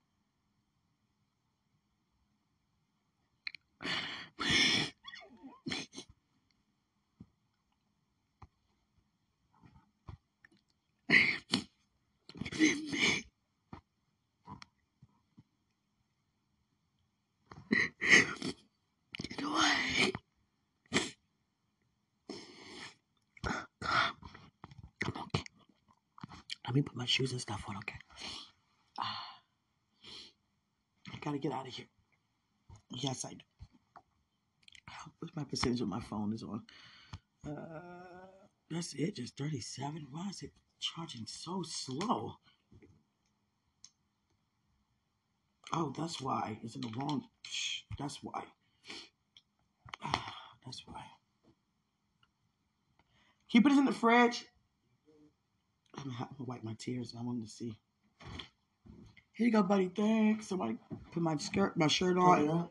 I'm okay. Let me put my shoes and stuff on, okay? Ah, I gotta get out of here. Yes, I do. What's my percentage of my phone is on? Uh, that's it, just 37. Why is it charging so slow? Oh, that's why. It's in the wrong. That's why. Ah, that's why. Keep it in the fridge. I'm gonna wipe my tears. I wanted to see. Here you go, buddy. Thanks. Somebody put my skirt, my shirt on.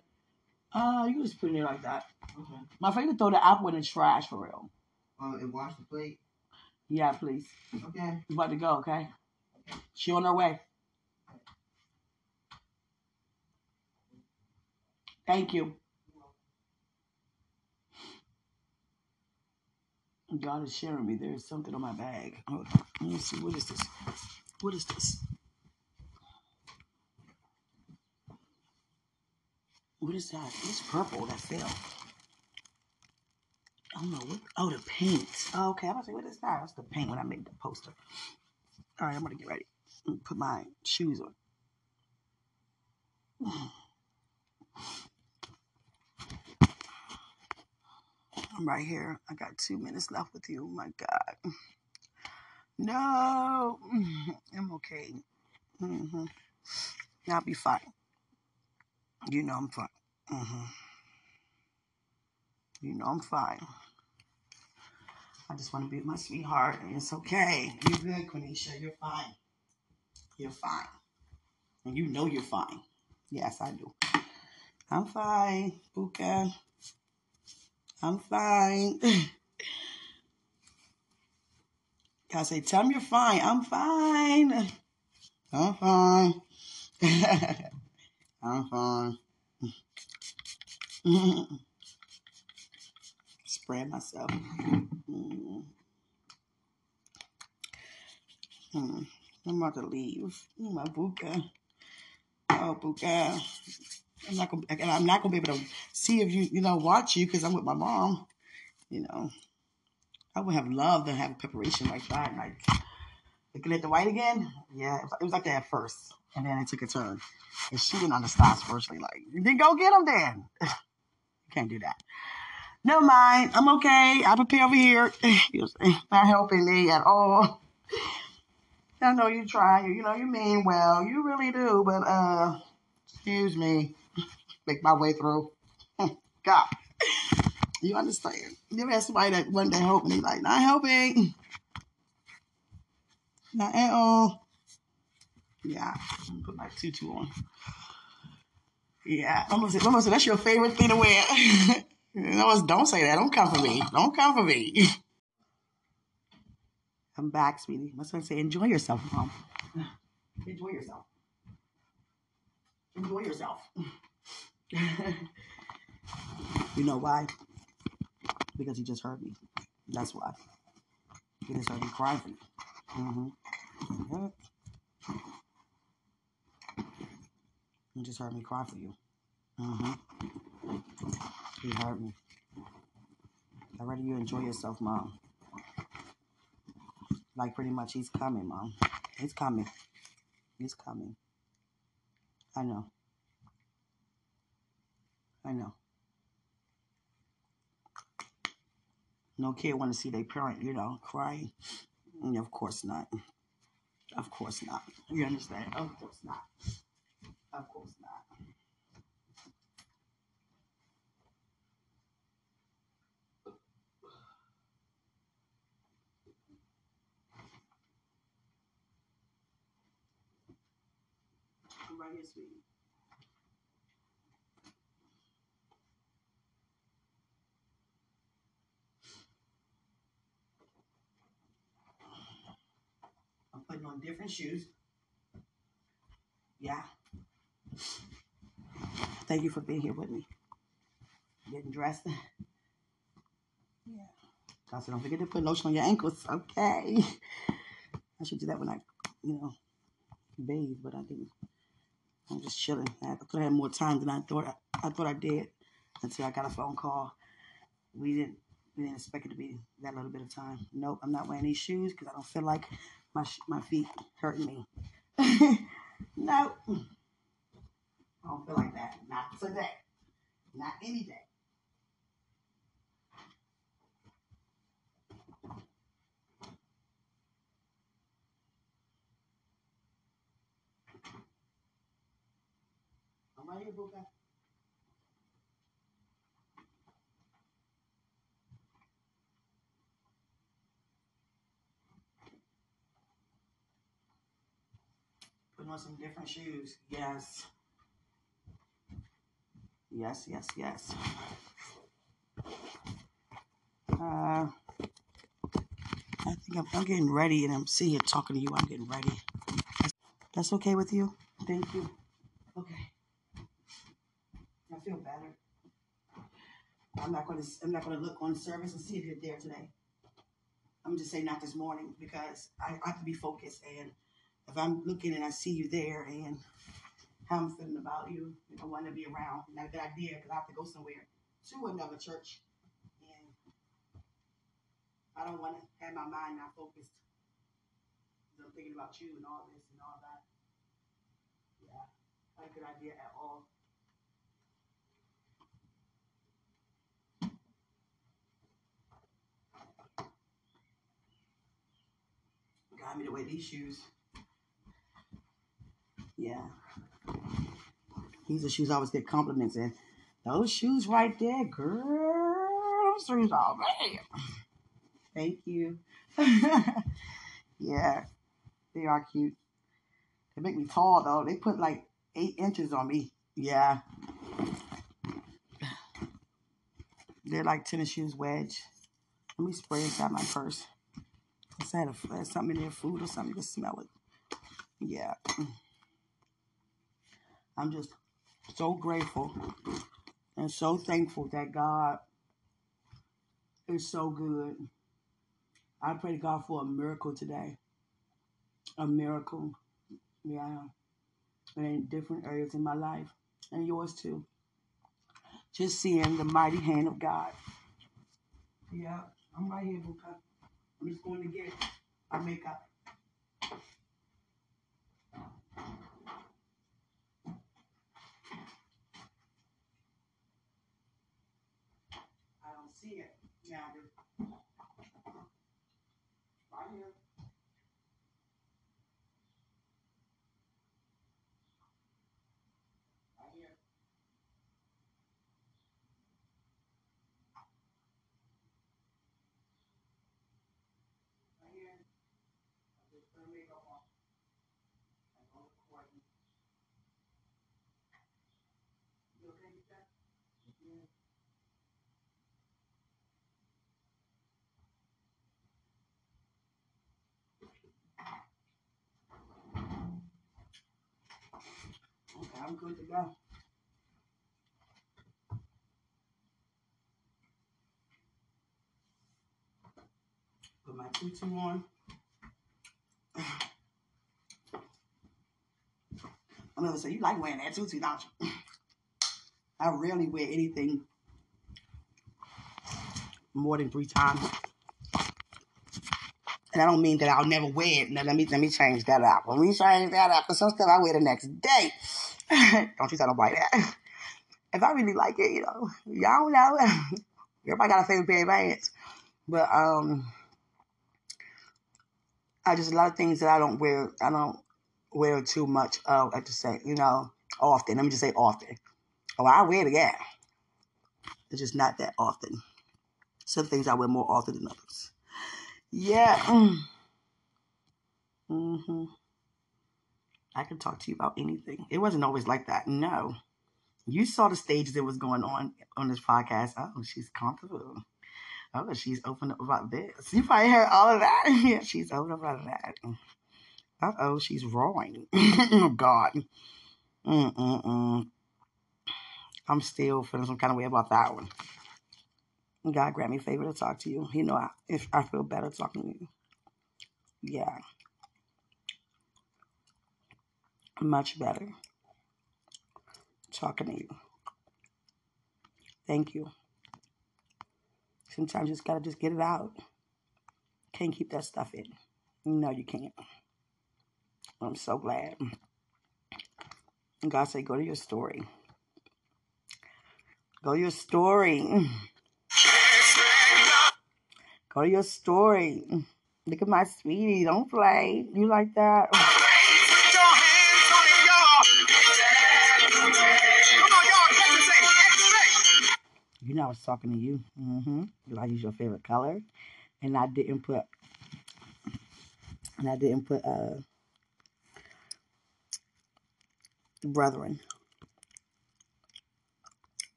Uh, you can just put it like that. Okay. My friend can throw the apple in the trash for real. Uh, and wash the plate. Yeah, please. Okay. You about to go, okay? She on her way. Thank you. God is sharing me. There's something on my bag. Let me see. What is this? What is this? What is that? It's purple that fell. I don't know what. Oh, the paint. Oh, okay. I'm gonna say, what is that? That's the paint when I made the poster. All right, I'm gonna get ready. Put my shoes on. I'm right here. I got two minutes left with you. Oh my God. No, I'm okay. hmm I'll be fine. You know I'm fine. Hmm You know I'm fine. I just want to be with my sweetheart, and it's okay. You're good, Quenisha. You're fine. You're fine. And you know you're fine. Yes, I do. I'm fine, Buka. I'm fine. [LAUGHS] I say, tell me you're fine. I'm fine. I'm fine. [LAUGHS] I'm fine. [LAUGHS] Spread myself. Mm. Mm. I'm about to leave. Oh, my Buka. Oh, Buka. I'm not gonna. I'm not gonna be able to see if you, you know, watch you because I'm with my mom. You know, I would have loved to have a preparation like that. Like looking at the white again. Yeah, it was, like that at first, and then it took a turn. And she didn't understand firstly. Like, then go get them Then [LAUGHS] can't do that. Never mind. I'm okay. I prepare over here. [SIGHS] You're not helping me at all. I know you try. You know you mean well. You really do. But uh, excuse me. [LAUGHS] Make my way through. [LAUGHS] God. You understand? You ever had somebody that one day helping, they like, not helping. Not at all. Yeah. Put my tutu on. Yeah. Say, I'm gonna say that's your favorite thing to wear. [LAUGHS] no, don't say that. Don't come for me. Don't come for me. [LAUGHS] I'm back, sweetie. My son say, enjoy yourself, mom. [SIGHS] Enjoy yourself. Enjoy yourself. [LAUGHS] you know why? Because he just heard me. That's why. He just heard me crying for you. Mm-hmm. You just heard me cry for you. Mm-hmm. You heard me. Already you enjoy yourself, Mom. Like pretty much he's coming, Mom. He's coming. He's coming. I know. I know. No kid want to see their parent, you know, crying. Mm, Of course not. Of course not. You understand? Of course not. Of course not. I'm right here, sweetie. I'm putting on different shoes. Yeah. Thank you for being here with me. Getting dressed. [LAUGHS] Yeah. Also, don't forget to put lotion on your ankles. Okay. [LAUGHS] I should do that when I, you know, bathe, but I didn't. I'm just chilling. I could have had more time than I thought. I, I thought I did until I got a phone call. We didn't. We didn't expect it to be that little bit of time. Nope, I'm not wearing these shoes because I don't feel like my my feet hurting me. [LAUGHS] no, I don't feel like that. Not today. Not any day. Right. Putting on some different shoes. Yes. Yes, yes, yes. Uh, I think I'm, I'm getting ready and I'm sitting here talking to you. I'm getting ready. That's okay with you? Thank you. Okay. Feel better. I'm not gonna I'm not gonna look on service and see if you're there today. I'm just saying not this morning because I, I have to be focused and if I'm looking and I see you there and how I'm feeling about you, I want to be around. Not a good idea because I have to go somewhere to another church and I don't want to have my mind not focused. I'm thinking about you and all this and all that. Yeah, not a good idea at all. Got me to wear these shoes. Yeah. These are shoes I always get compliments in. Those shoes right there, girl. Those shoes are man. Thank you. [LAUGHS] yeah, they are cute. They make me tall though. They put like eight inches on me. Yeah. They're like tennis shoes wedge. Let me spray inside my purse. Had, a, had something in there, food or something. Can smell it. Yeah. I'm just so grateful and so thankful that God is so good. I pray to God for a miracle today. A miracle. Yeah. In different areas in my life and yours too. Just seeing the mighty hand of God. Yeah, I'm right here. I'm just going to get our makeup. I don't see it. Now, right here. Right here. Right here. I just put makeup on. I'm on recording. You okay with that? Yeah. Okay, I'm good to go. On. I'm Miller said, You like wearing that tutu, don't you? I rarely wear anything more than three times. And I don't mean that I'll never wear it. Now let me let me change that out. Let me change that out. Because some stuff I wear the next day. [LAUGHS] don't you tell nobody that. If I really like it, you know, y'all know. [LAUGHS] Everybody got a favorite pair of pants. But um I just a lot of things that I don't wear I don't wear too much of at the same, you know, often. Let me just say often. Oh, I wear it again. It's just not that often. Some things I wear more often than others. Yeah. [CLEARS THROAT] Mm. hmm I can talk to you about anything. It wasn't always like that. No. You saw the stages that was going on on this podcast. Oh, she's comfortable. Oh, she's open up about this. You probably heard all of that. [LAUGHS] yeah, she's open about that. Uh oh, she's roaring. [LAUGHS] oh God. Mm-mm-mm. I'm still feeling some kind of way about that one. God grant me favor to talk to you. You know, I, if I feel better talking to you. Yeah. Much better talking to you. Thank you. Sometimes you just gotta just get it out. Can't keep that stuff in. No, you can't. I'm so glad. God said, go to your story. Go to your story. Go to your story. Look at my sweetie. Don't play. You like that? You know I was talking to you. Mm-hmm. Like is your favorite color. And I didn't put and I didn't put uh brethren.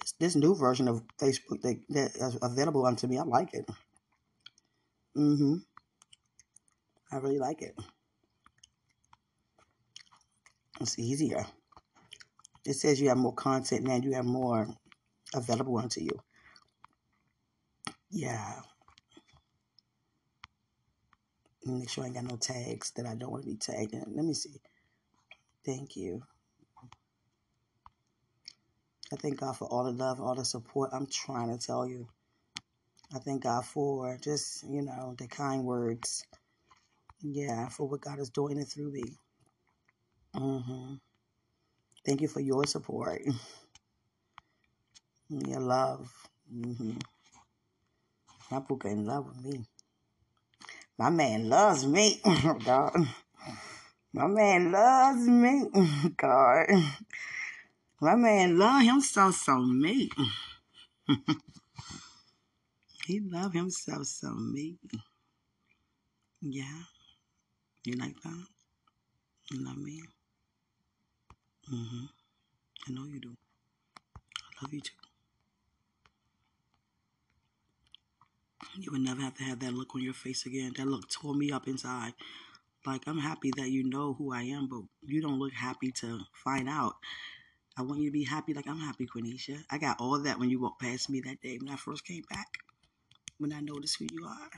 This, this new version of Facebook that, that is available unto me, I like it. Mm-hmm. I really like it. It's easier. It says you have more content now, you have more available unto you. Yeah. Make sure I ain't got no tags that I don't want to be tagged in. Let me see. Thank you. I thank God for all the love, all the support. I'm trying to tell you. I thank God for just, you know, the kind words. Yeah, for what God is doing it through me. Mm-hmm. Thank you for your support, [LAUGHS] your love. Mm-hmm. My book in love with me. My man loves me. [LAUGHS] God. My man loves me. [LAUGHS] God. My man love himself so me. he love himself so me. Yeah. You like that? You love me? Mm-hmm. I know you do. I love you too. You would never have to have that look on your face again. That look tore me up inside. Like, I'm happy that you know who I am, but you don't look happy to find out. I want you to be happy like I'm happy, Quenisha. I got all that when you walked past me that day when I first came back, when I noticed who you are.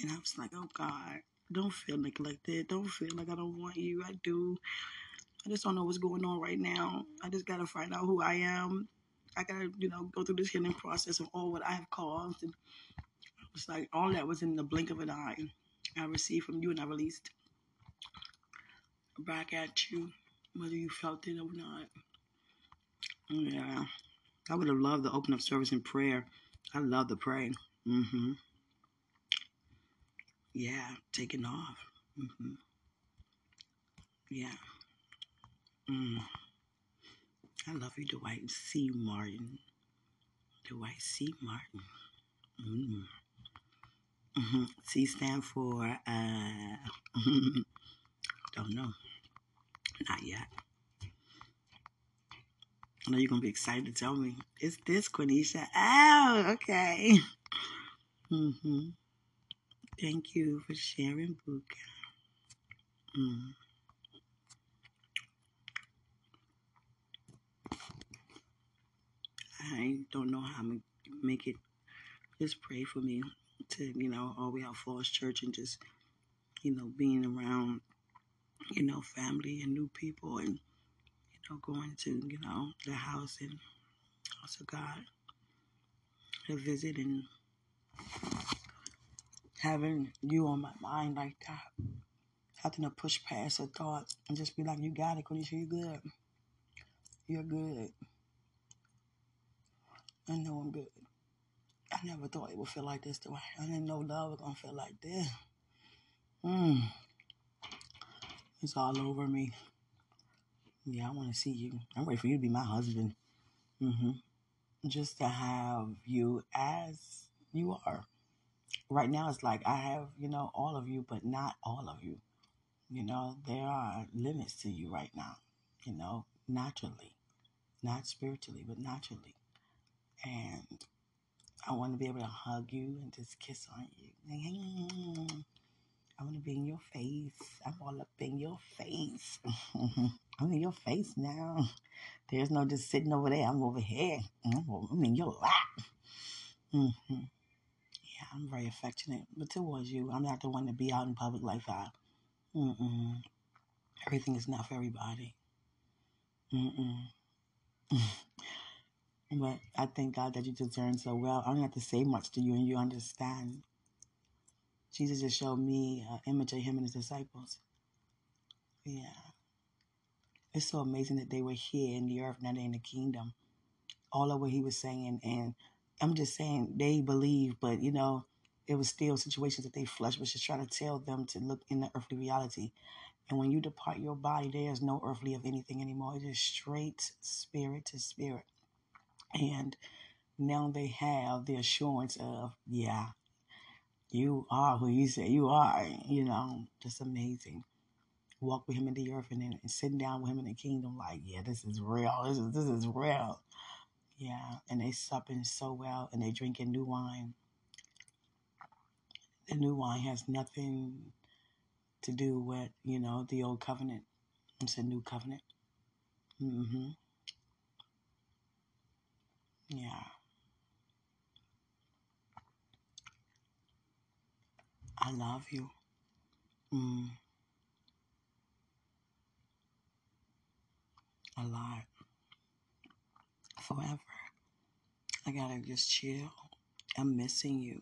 And I was like, oh God, don't feel neglected. Don't feel like I don't want you. I do. I just don't know what's going on right now. I just got to find out who I am. I got to, you know, go through this healing process of all what I have caused. And it's like all that was in the blink of an eye. I received from you and I released back at you, whether you felt it or not. Yeah. I would have loved to open up service in prayer. I love to pray. Mm-hmm. Yeah, taking off. Mm-hmm. Yeah. Mm. I love you, Dwight C. Martin. Dwight C. Martin. Mm. Mm-hmm. C stand for uh [LAUGHS] don't know. Not yet. I know you're gonna be excited to tell me. It's this Quenisha. Oh, okay. [LAUGHS] Mm-hmm. Thank you for sharing, Book. Mm. I don't know how to make it just pray for me to, you know, all we have Falls Church and just, you know, being around, you know, family and new people and, you know, going to, you know, the house and of God to visit and having you on my mind like that. Having to push past a thought and just be like, you got it, Quenisha, you're good. You're good. I know I'm good. I never thought it would feel like this though. I I didn't know love was gonna feel like this. Mm. It's all over me. Yeah, I want to see you. I'm ready for you to be my husband. Mm-hmm. Just to have you as you are. Right now, it's like I have, you know, all of you, but not all of you. You know, there are limits to you right now, you know, naturally, not spiritually, but naturally. And I want to be able to hug you and just kiss on you. I want to be in your face. I'm all up in your face. [LAUGHS] I'm in your face now. There's no just sitting over there. I'm over here. I'm in your lap. hmm Yeah, I'm very affectionate, but towards you, I'm not the one to be out in public like that. Mm-mm. Everything is not for everybody. Mm-mm. [LAUGHS] but I thank God that you discern so well. I don't have to say much to you, and you understand. Jesus just showed me an image of him and his disciples. Yeah. It's so amazing that they were here in the earth, not in the kingdom. All of what he was saying, and I'm just saying they believe, but you know, it was still situations that they flesh was just trying to tell them to look in the earthly reality. And when you depart your body, there is no earthly of anything anymore. It is straight spirit to spirit. And now they have the assurance of, yeah, you are who you say you are. You know, just amazing. Walk with him in the earth and then sitting down with him in the kingdom, like, yeah, this is real. This is this is real. Yeah. And they supping so well and they drinking new wine. The new wine has nothing to do with, you know, the old covenant. It's a new covenant. hmm Yeah. I love you. Mm, a lot. Forever. I gotta just chill. I'm missing you.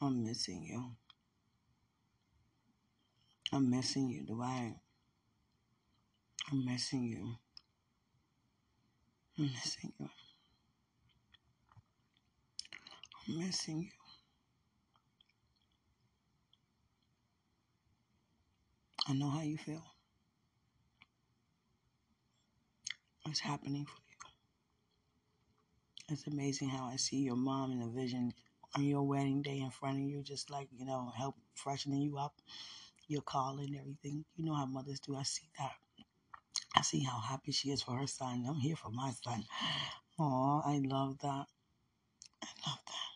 I'm missing you. I'm missing you, Dwight. I'm missing you. I'm missing you. I'm missing you. I know how you feel. It's happening for you. It's amazing how I see your mom in a vision on your wedding day in front of you, just like, you know, help freshening you up, your call and everything. You know how mothers do. I see that. I see how happy she is for her son. I'm here for my son. Oh, I love that. I love that.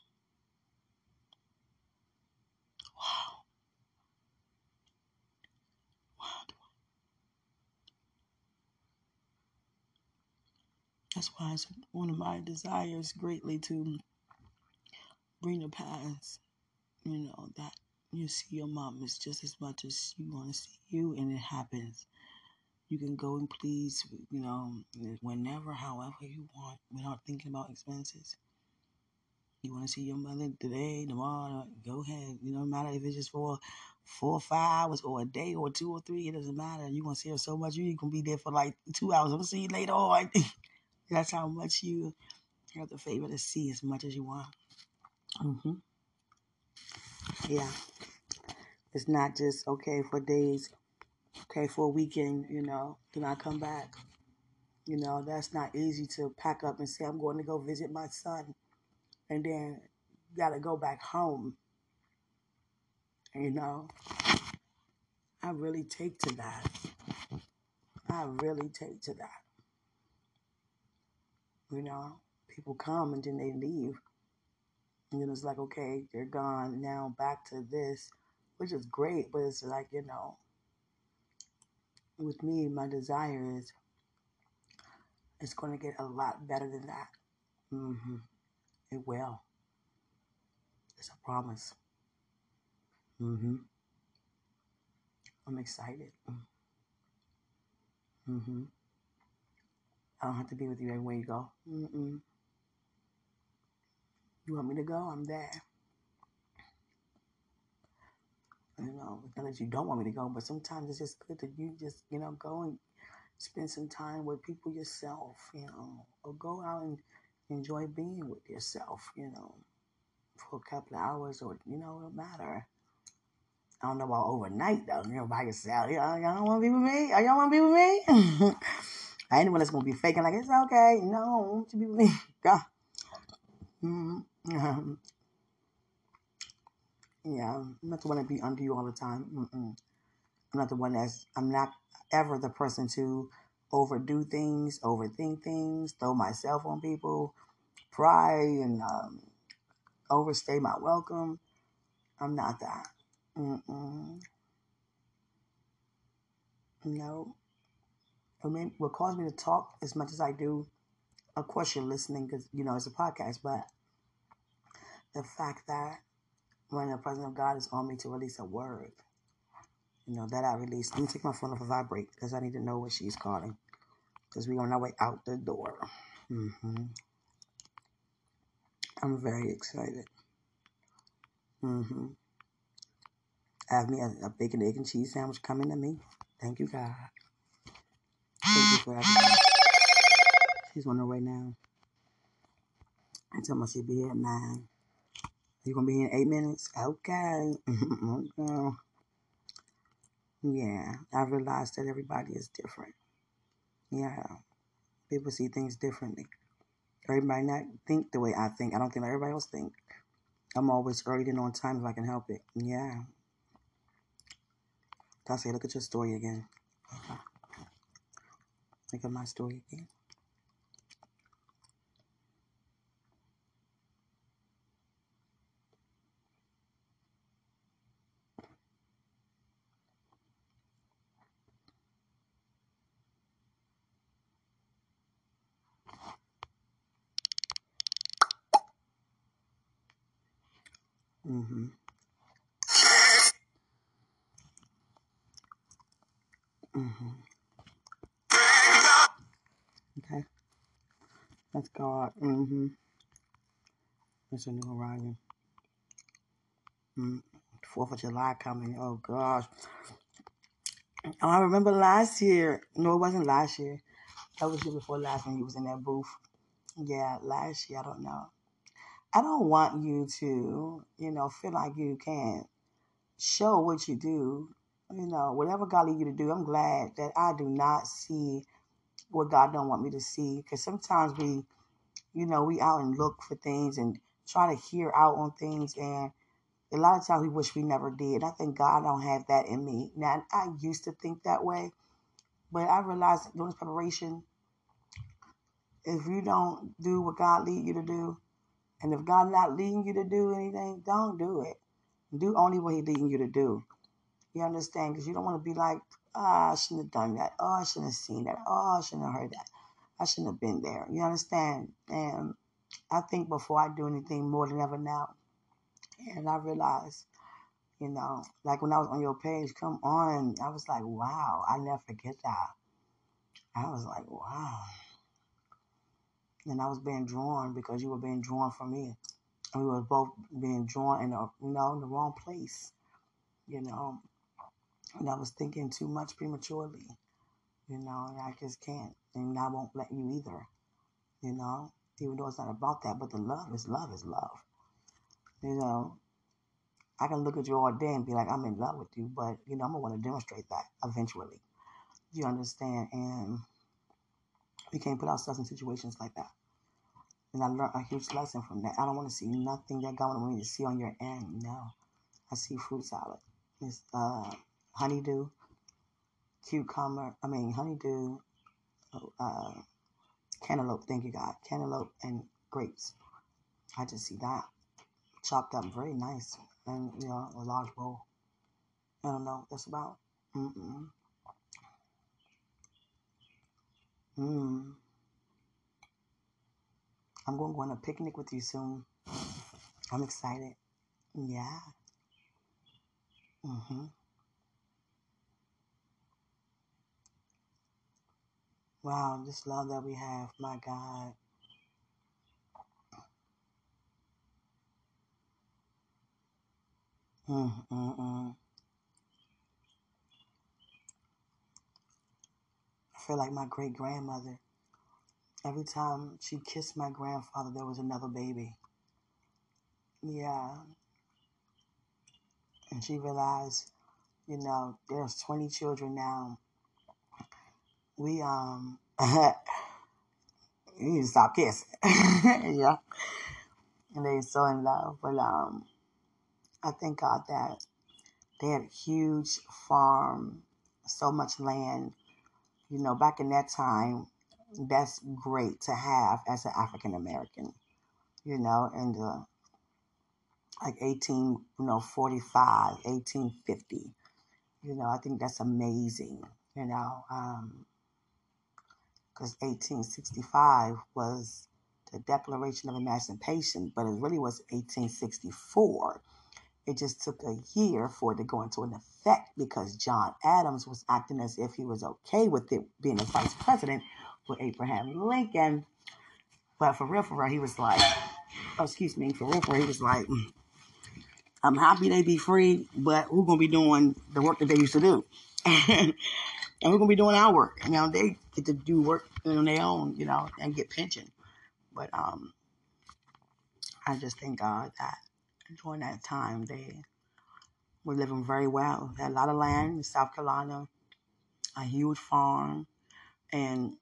Wow. Wow. That's why it's one of my desires greatly to bring to pass, you know, that you see your mom is just as much as you want to see you, and it happens. You can go and please, you know, whenever, however you want, without thinking about expenses. You want to see your mother today, tomorrow, go ahead. You know, no matter if it's just for four or five hours or a day or two or three, it doesn't matter. You want to see her so much, you can be there for like two hours. I'm going to see you later on. [LAUGHS] That's how much you have the favor to see as much as you want. hmm Yeah. It's not just okay for days, okay, for a weekend, you know, then I come back. You know, that's not easy to pack up and say, I'm going to go visit my son. And then got to go back home. You know, I really take to that. I really take to that. You know, people come and then they leave. And then it's like, okay, they're gone. Now back to this, which is great. But it's like, you know, with me, my desire is it's going to get a lot better than that. hmm It will. It's a promise. Mm-hmm. I'm excited. Mm-hmm. I don't have to be with you everywhere you go. Mm-mm. You want me to go? I'm there. You know, not that you don't want me to go, but sometimes it's just good that you just, you know, go and spend some time with people yourself, you know, or go out and enjoy being with yourself, you know, for a couple of hours or, you know, it don't matter. I don't know about overnight though, you know, by yourself. Y'all, y'all want to be with me? Y'all want to be with me? [LAUGHS] Anyone that's to be faking like, it's okay. No, I want to be with me. [LAUGHS] Go. Mm-hmm. Yeah, I'm not the one to be under you all the time. Mm-mm. I'm not the one that's, I'm not ever the person to overdo things, overthink things, throw myself on people, pry and um, overstay my welcome. I'm not that. Mm-mm. No. Mean, what caused me to talk as much as I do, of course you're listening because, you know, it's a podcast, but the fact that when the presence of God is on me to release a word, you know, that I release. Let me take my phone off of vibrate because I need to know what she's calling because we're on our way out the door. Mm-hmm. I'm very excited. Mm-hmm. I have me a, a bacon, egg, and cheese sandwich coming to me. Thank you, God. Thank you for. She's on her way now. I tell me she'll be here at nine. You gonna be here in eight minutes? Okay. [LAUGHS] okay. Yeah, I realized that everybody is different. Yeah, people see things differently. Everybody not think the way I think. I don't think like everybody else think. I'm always early and on time if I can help it. Yeah. I say, look at your story again. Look at my story again. Mm-hmm. Mm-hmm. Okay. That's God. Mm-hmm. It's a new horizon. Mm. Fourth of July coming. Oh gosh. Oh, I remember last year. No, it wasn't last year. That was year before last when he was in that booth. Yeah, last year. I don't know. I don't want you to, you know, feel like you can't show what you do. You know, whatever God lead you to do. I'm glad that I do not see what God don't want me to see. Because sometimes we, you know, we out and look for things and try to hear out on things, and a lot of times we wish we never did. I think God don't have that in me. Now I used to think that way, but I realized during this preparation, if you don't do what God lead you to do, and if God not leading you to do anything, don't do it. Do only what He leading you to do. You understand? Because you don't want to be like, ah, I shouldn't have done that. Oh, I shouldn't have seen that. Oh, I shouldn't have heard that. I shouldn't have been there. You understand? And I think before I do anything more than ever now, and I realized, you know, like when I was on your page, come on, I was like, wow, I never forget that. I was like, wow. And I was being drawn because you were being drawn for me. And we were both being drawn in a, you know, in the wrong place, you know. And I was thinking too much prematurely, you know, and I just can't. And I won't let you either, you know, even though it's not about that, but the love is love is love. You know, I can look at you all day and be like, I'm in love with you, but, you know, I'm going to want to demonstrate that eventually. You understand? And we can't put ourselves in situations like that. And I learned a huge lesson from that. I don't want to see nothing that God wants me to see on your end. No. I see fruit salad. It's uh, honeydew, cucumber, I mean, honeydew, uh, cantaloupe, thank you, God. Cantaloupe and grapes. I just see that chopped up very nice. And, you know, a large bowl. I don't know. That's about. Mm-mm. Mm. I'm going to go on a picnic with you soon. I'm excited. Yeah. Mm-hmm. Wow, this love that we have, my God. Mm-mm-mm. I feel like my great grandmother. Every time she kissed my grandfather, there was another baby. Yeah. And she realized, you know, there's 20 children now. We, um, [LAUGHS] you need to stop kissing. [LAUGHS] yeah. And they're so in love. But, um, I thank God that they had a huge farm, so much land. You know, back in that time, that's great to have as an African American. You know, in the like 18, you know, 45, 1850. You know, I think that's amazing, you know, because um, 1865 was the Declaration of Emancipation, but it really was 1864. It just took a year for it to go into an effect because John Adams was acting as if he was okay with it being a vice president with Abraham Lincoln. But for real, for real, he was like, oh, excuse me, for real, for real, he was like, I'm happy they be free, but who's gonna be doing the work that they used to do? [LAUGHS] and we're gonna be doing our work. You know, they get to do work on their own, you know, and get pension. But um, I just thank God that during that time they were living very well. They had a lot of land in South Carolina, a huge farm, and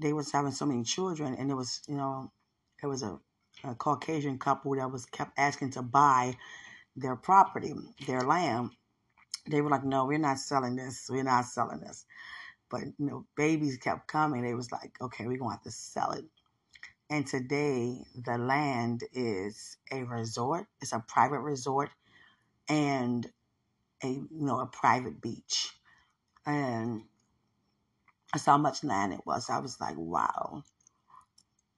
they was having so many children. And it was, you know, it was a, a Caucasian couple that was kept asking to buy their property, their land, they were like, no, we're not selling this. We're not selling this. But, you know, babies kept coming. They was like, okay, we're to have to sell it. And today, the land is a resort. It's a private resort and a, you know, a private beach. And I saw how much land it was. I was like, wow.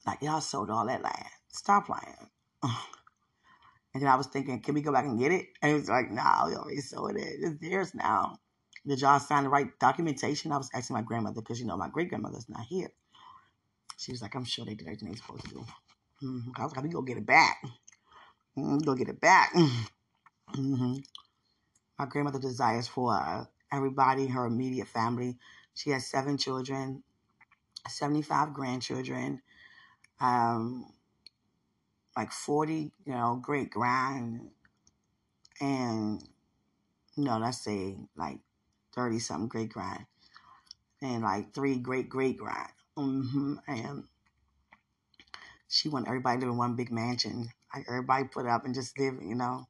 Like, y'all sold all that land. Stop lying. [LAUGHS] And then I was thinking, can we go back and get it? And it was like, nah, we already sold it. It's theirs now. Did y'all sign the right documentation? I was asking my grandmother because, you know, my great grandmother's not here. She was like, I'm sure they did everything they supposed to do. Mm-hmm. I was like, we go get it back. Mm-hmm. Go get it back. Mm-hmm. My grandmother desires for uh, everybody, her immediate family. She has seven children, 75 grandchildren. Um, like 40, you know, great grand and no, let's say like 30 something great grand and like three great great grand. Mm-hmm. And she wanted everybody to live in one big mansion. Like everybody put up and just live, you know.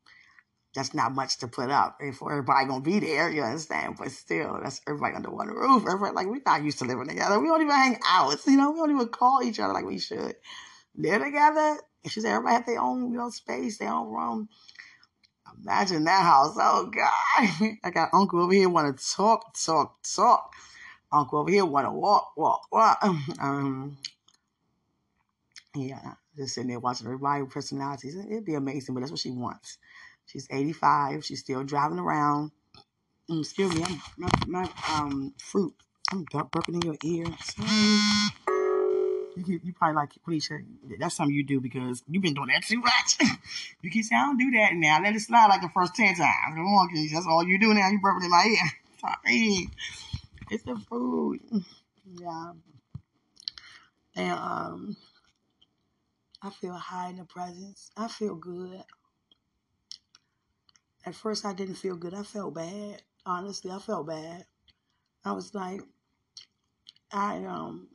That's not much to put up for everybody gonna be there, you understand? But still, that's everybody under one roof. Everybody like we're not used to living together. We don't even hang out. You know, we don't even call each other like we should. Live together, and she said everybody had their own, you know, space, their own room. Imagine that house. Oh God. [LAUGHS] I got uncle over here want to talk, talk, talk. Uncle over here want to walk, walk, walk. [LAUGHS] Um, yeah, just sitting there watching everybody personalities. It'd be amazing, but that's what she wants. She's 85. She's still driving around. Mm, excuse me, I'm, my, my um fruit. I'm burping in your ear. Sorry. You, you probably like Quenisha. That's something you do because you've been doing that too much. [LAUGHS] you keep saying, I don't do that now. Let it slide like the first 10 times. Come on. That's all you do now. You burping in my ear. [LAUGHS] Sorry. It's the food. Yeah. And um, I feel high in the presence. I feel good. At first, I didn't feel good. I felt bad. Honestly, I felt bad. I was like, I um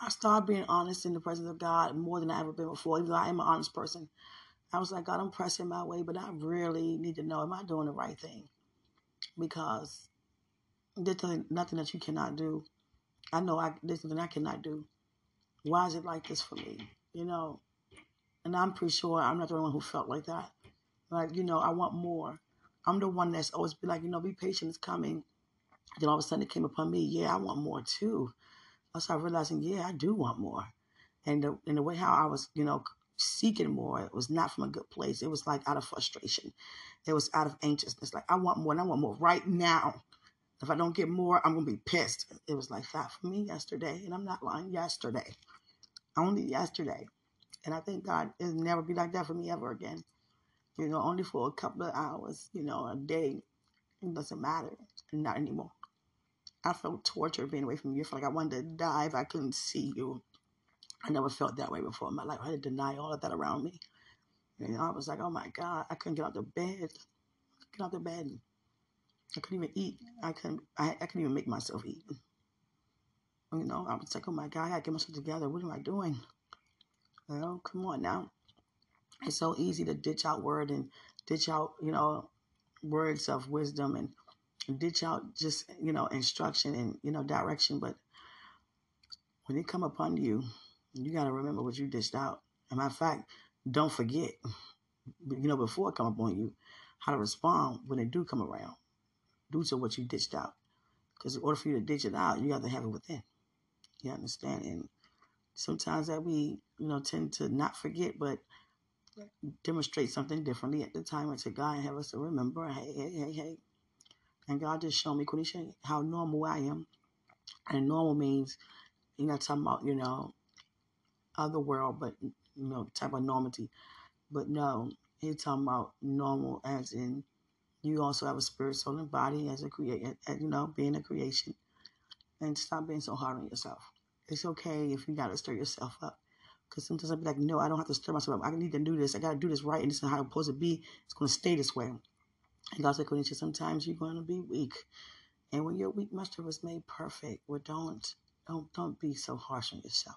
I started being honest in the presence of God more than I ever been before, even though I am an honest person. I was like, God, I'm pressing my way, but I really need to know, am I doing the right thing? Because there's nothing that you cannot do. I know I, there's nothing I cannot do. Why is it like this for me? You know, and I'm pretty sure I'm not the only one who felt like that. Like, you know, I want more. I'm the one that's always been like, you know, be patient, it's coming. Then all of a sudden it came upon me, yeah, I want more too. I started realizing, yeah, I do want more. And the, and the way how I was, you know, seeking more, it was not from a good place. It was like out of frustration. It was out of anxiousness. Like I want more and I want more right now. If I don't get more, I'm gonna be pissed. It was like that for me yesterday, and I'm not lying. Yesterday, only yesterday, and I thank God it'll never be like that for me ever again. You know, only for a couple of hours. You know, a day. It doesn't matter. Not anymore. I felt torture being away from you. I felt like I wanted to die if I couldn't see you. I never felt that way before in my life. I had to deny all of that around me. You know, I was like, oh my God, I couldn't get out of bed. Get out of bed. I couldn't even eat. I couldn't. I, I couldn't even make myself eat. You know, I was like, oh my God, I gotta get myself together. What am I doing? You know, come on now. It's so easy to ditch out word and ditch out, you know, words of wisdom and ditch out just, you know, instruction and, you know, direction. But when it come upon you, you got to remember what you dished out. and matter of fact, don't forget, you know, before it come upon you, how to respond when they do come around due to what you ditched out. Because in order for you to ditch it out, you got to have it within. You understand? And sometimes that we, you know, tend to not forget, but demonstrate something differently at the time and to God have us to remember, hey, hey, hey, hey. And God just showed me, Quenisha, how normal I am. And normal means, you're not talking about, you know, other world, but, you know, type of normality. But no, he's talking about normal as in you also have a spirit, soul, and body as a creator, you know, being a creation. And stop being so hard on yourself. It's okay if you got to stir yourself up. Because sometimes I'll be like, no, I don't have to stir myself up. I need to do this. I got to do this right. And this is how it's supposed to be. It's going to stay this way. And God's like, Quenisha, sometimes you're going to be weak. And when you're weak, master was made perfect. Well, don't, don't, don't be so harsh on yourself.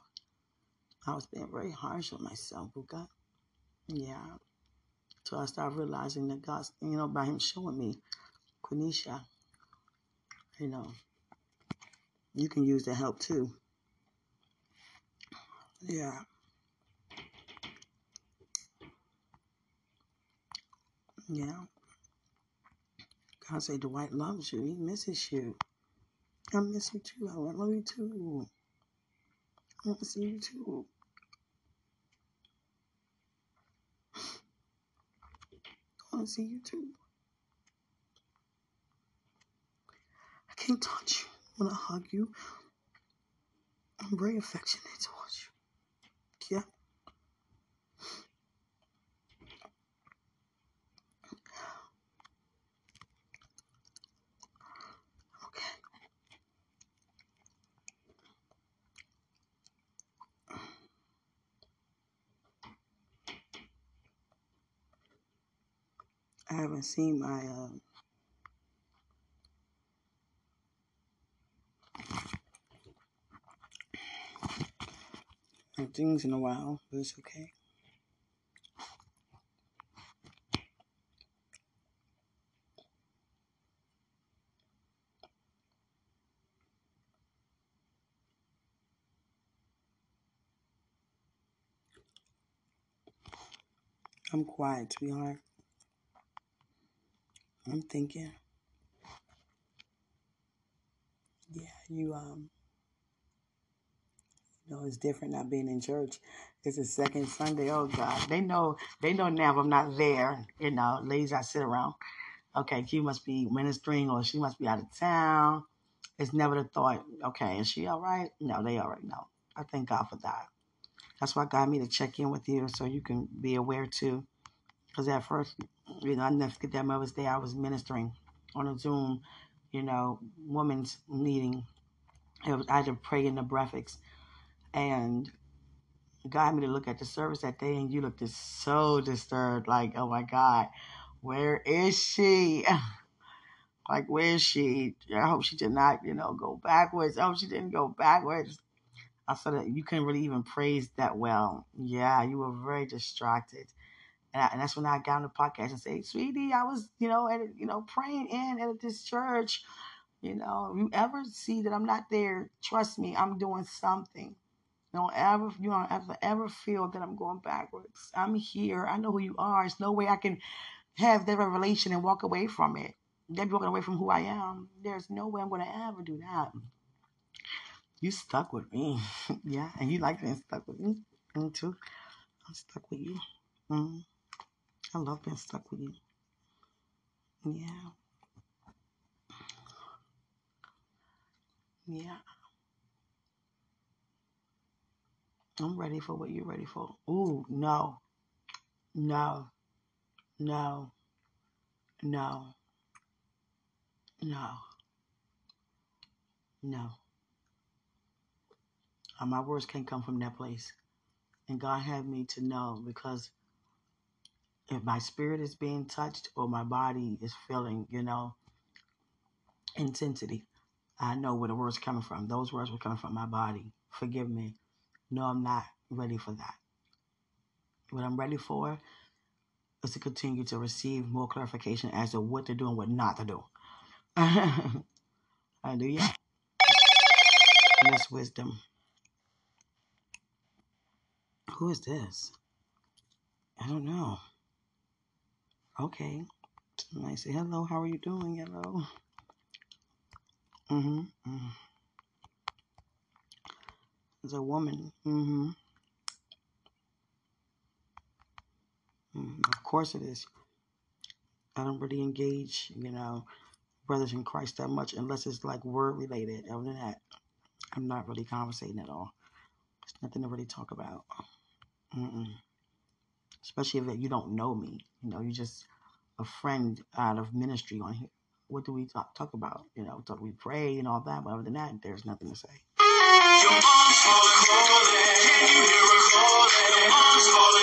I was being very harsh on myself, oh Buka. Yeah. So I started realizing that God, you know, by Him showing me, Quenisha, you know, you can use the help too. Yeah. Yeah. God say Dwight loves you. He misses you. I miss you too. I love you too. I want to see you too. I want to see you too. I can't touch you. I want to hug you. I'm very affectionate towards you. Yeah. I haven't seen my uh, things in a while, but it's okay. I'm quiet, sweetheart. I'm thinking, yeah, you um, you know, it's different not being in church. It's the second Sunday. Oh God, they know, they know now if I'm not there. You know, ladies I sit around. Okay, she must be ministering or she must be out of town. It's never the thought. Okay, is she all right? No, they already know. I thank God for that. That's why God me to check in with you so you can be aware too. Because at first, you know, I never forget that Mother's Day I was ministering on a Zoom, you know, women's meeting. Was, I had to pray in the breakfast. And God had me to look at the service that day, and you looked so disturbed. Like, oh my God, where is she? [LAUGHS] like, where is she? I hope she did not, you know, go backwards. I hope she didn't go backwards. I said that you couldn't really even praise that well. Yeah, you were very distracted. And, I, and that's when I got on the podcast and say, sweetie, I was, you know, at, you know, praying in at this church. You know, if you ever see that I'm not there, trust me, I'm doing something. Don't ever, you don't ever, ever feel that I'm going backwards. I'm here. I know who you are. There's no way I can have that revelation and walk away from it. Then be walking away from who I am. There's no way I'm going to ever do that. You stuck with me. [LAUGHS] yeah, and you like being stuck with me. Me too. I'm stuck with you. Mm. I love being stuck with you. Yeah. Yeah. I'm ready for what you're ready for. Ooh, no. No. No. No. No. No. Uh, my words can't come from that place. And God had me to know because if my spirit is being touched or my body is feeling, you know, intensity, I know where the words coming from. Those words were coming from my body. Forgive me. No, I'm not ready for that. What I'm ready for is to continue to receive more clarification as to what to do and what not to do. [LAUGHS] Hallelujah. And that's wisdom. Who is this? I don't know. Okay. I say, hello, how are you doing? Hello. Mm-hmm. mm-hmm. It's a woman. Mm-hmm. mm-hmm. Of course it is. I don't really engage, you know, brothers in Christ that much unless it's like word related. Other than that, I'm not really conversating at all. There's nothing to really talk about. Mm-mm especially if you don't know me. You know, you're just a friend out of ministry on here. What do we talk, talk about? You know, do we pray and all that, but other than that, there's nothing to say. Your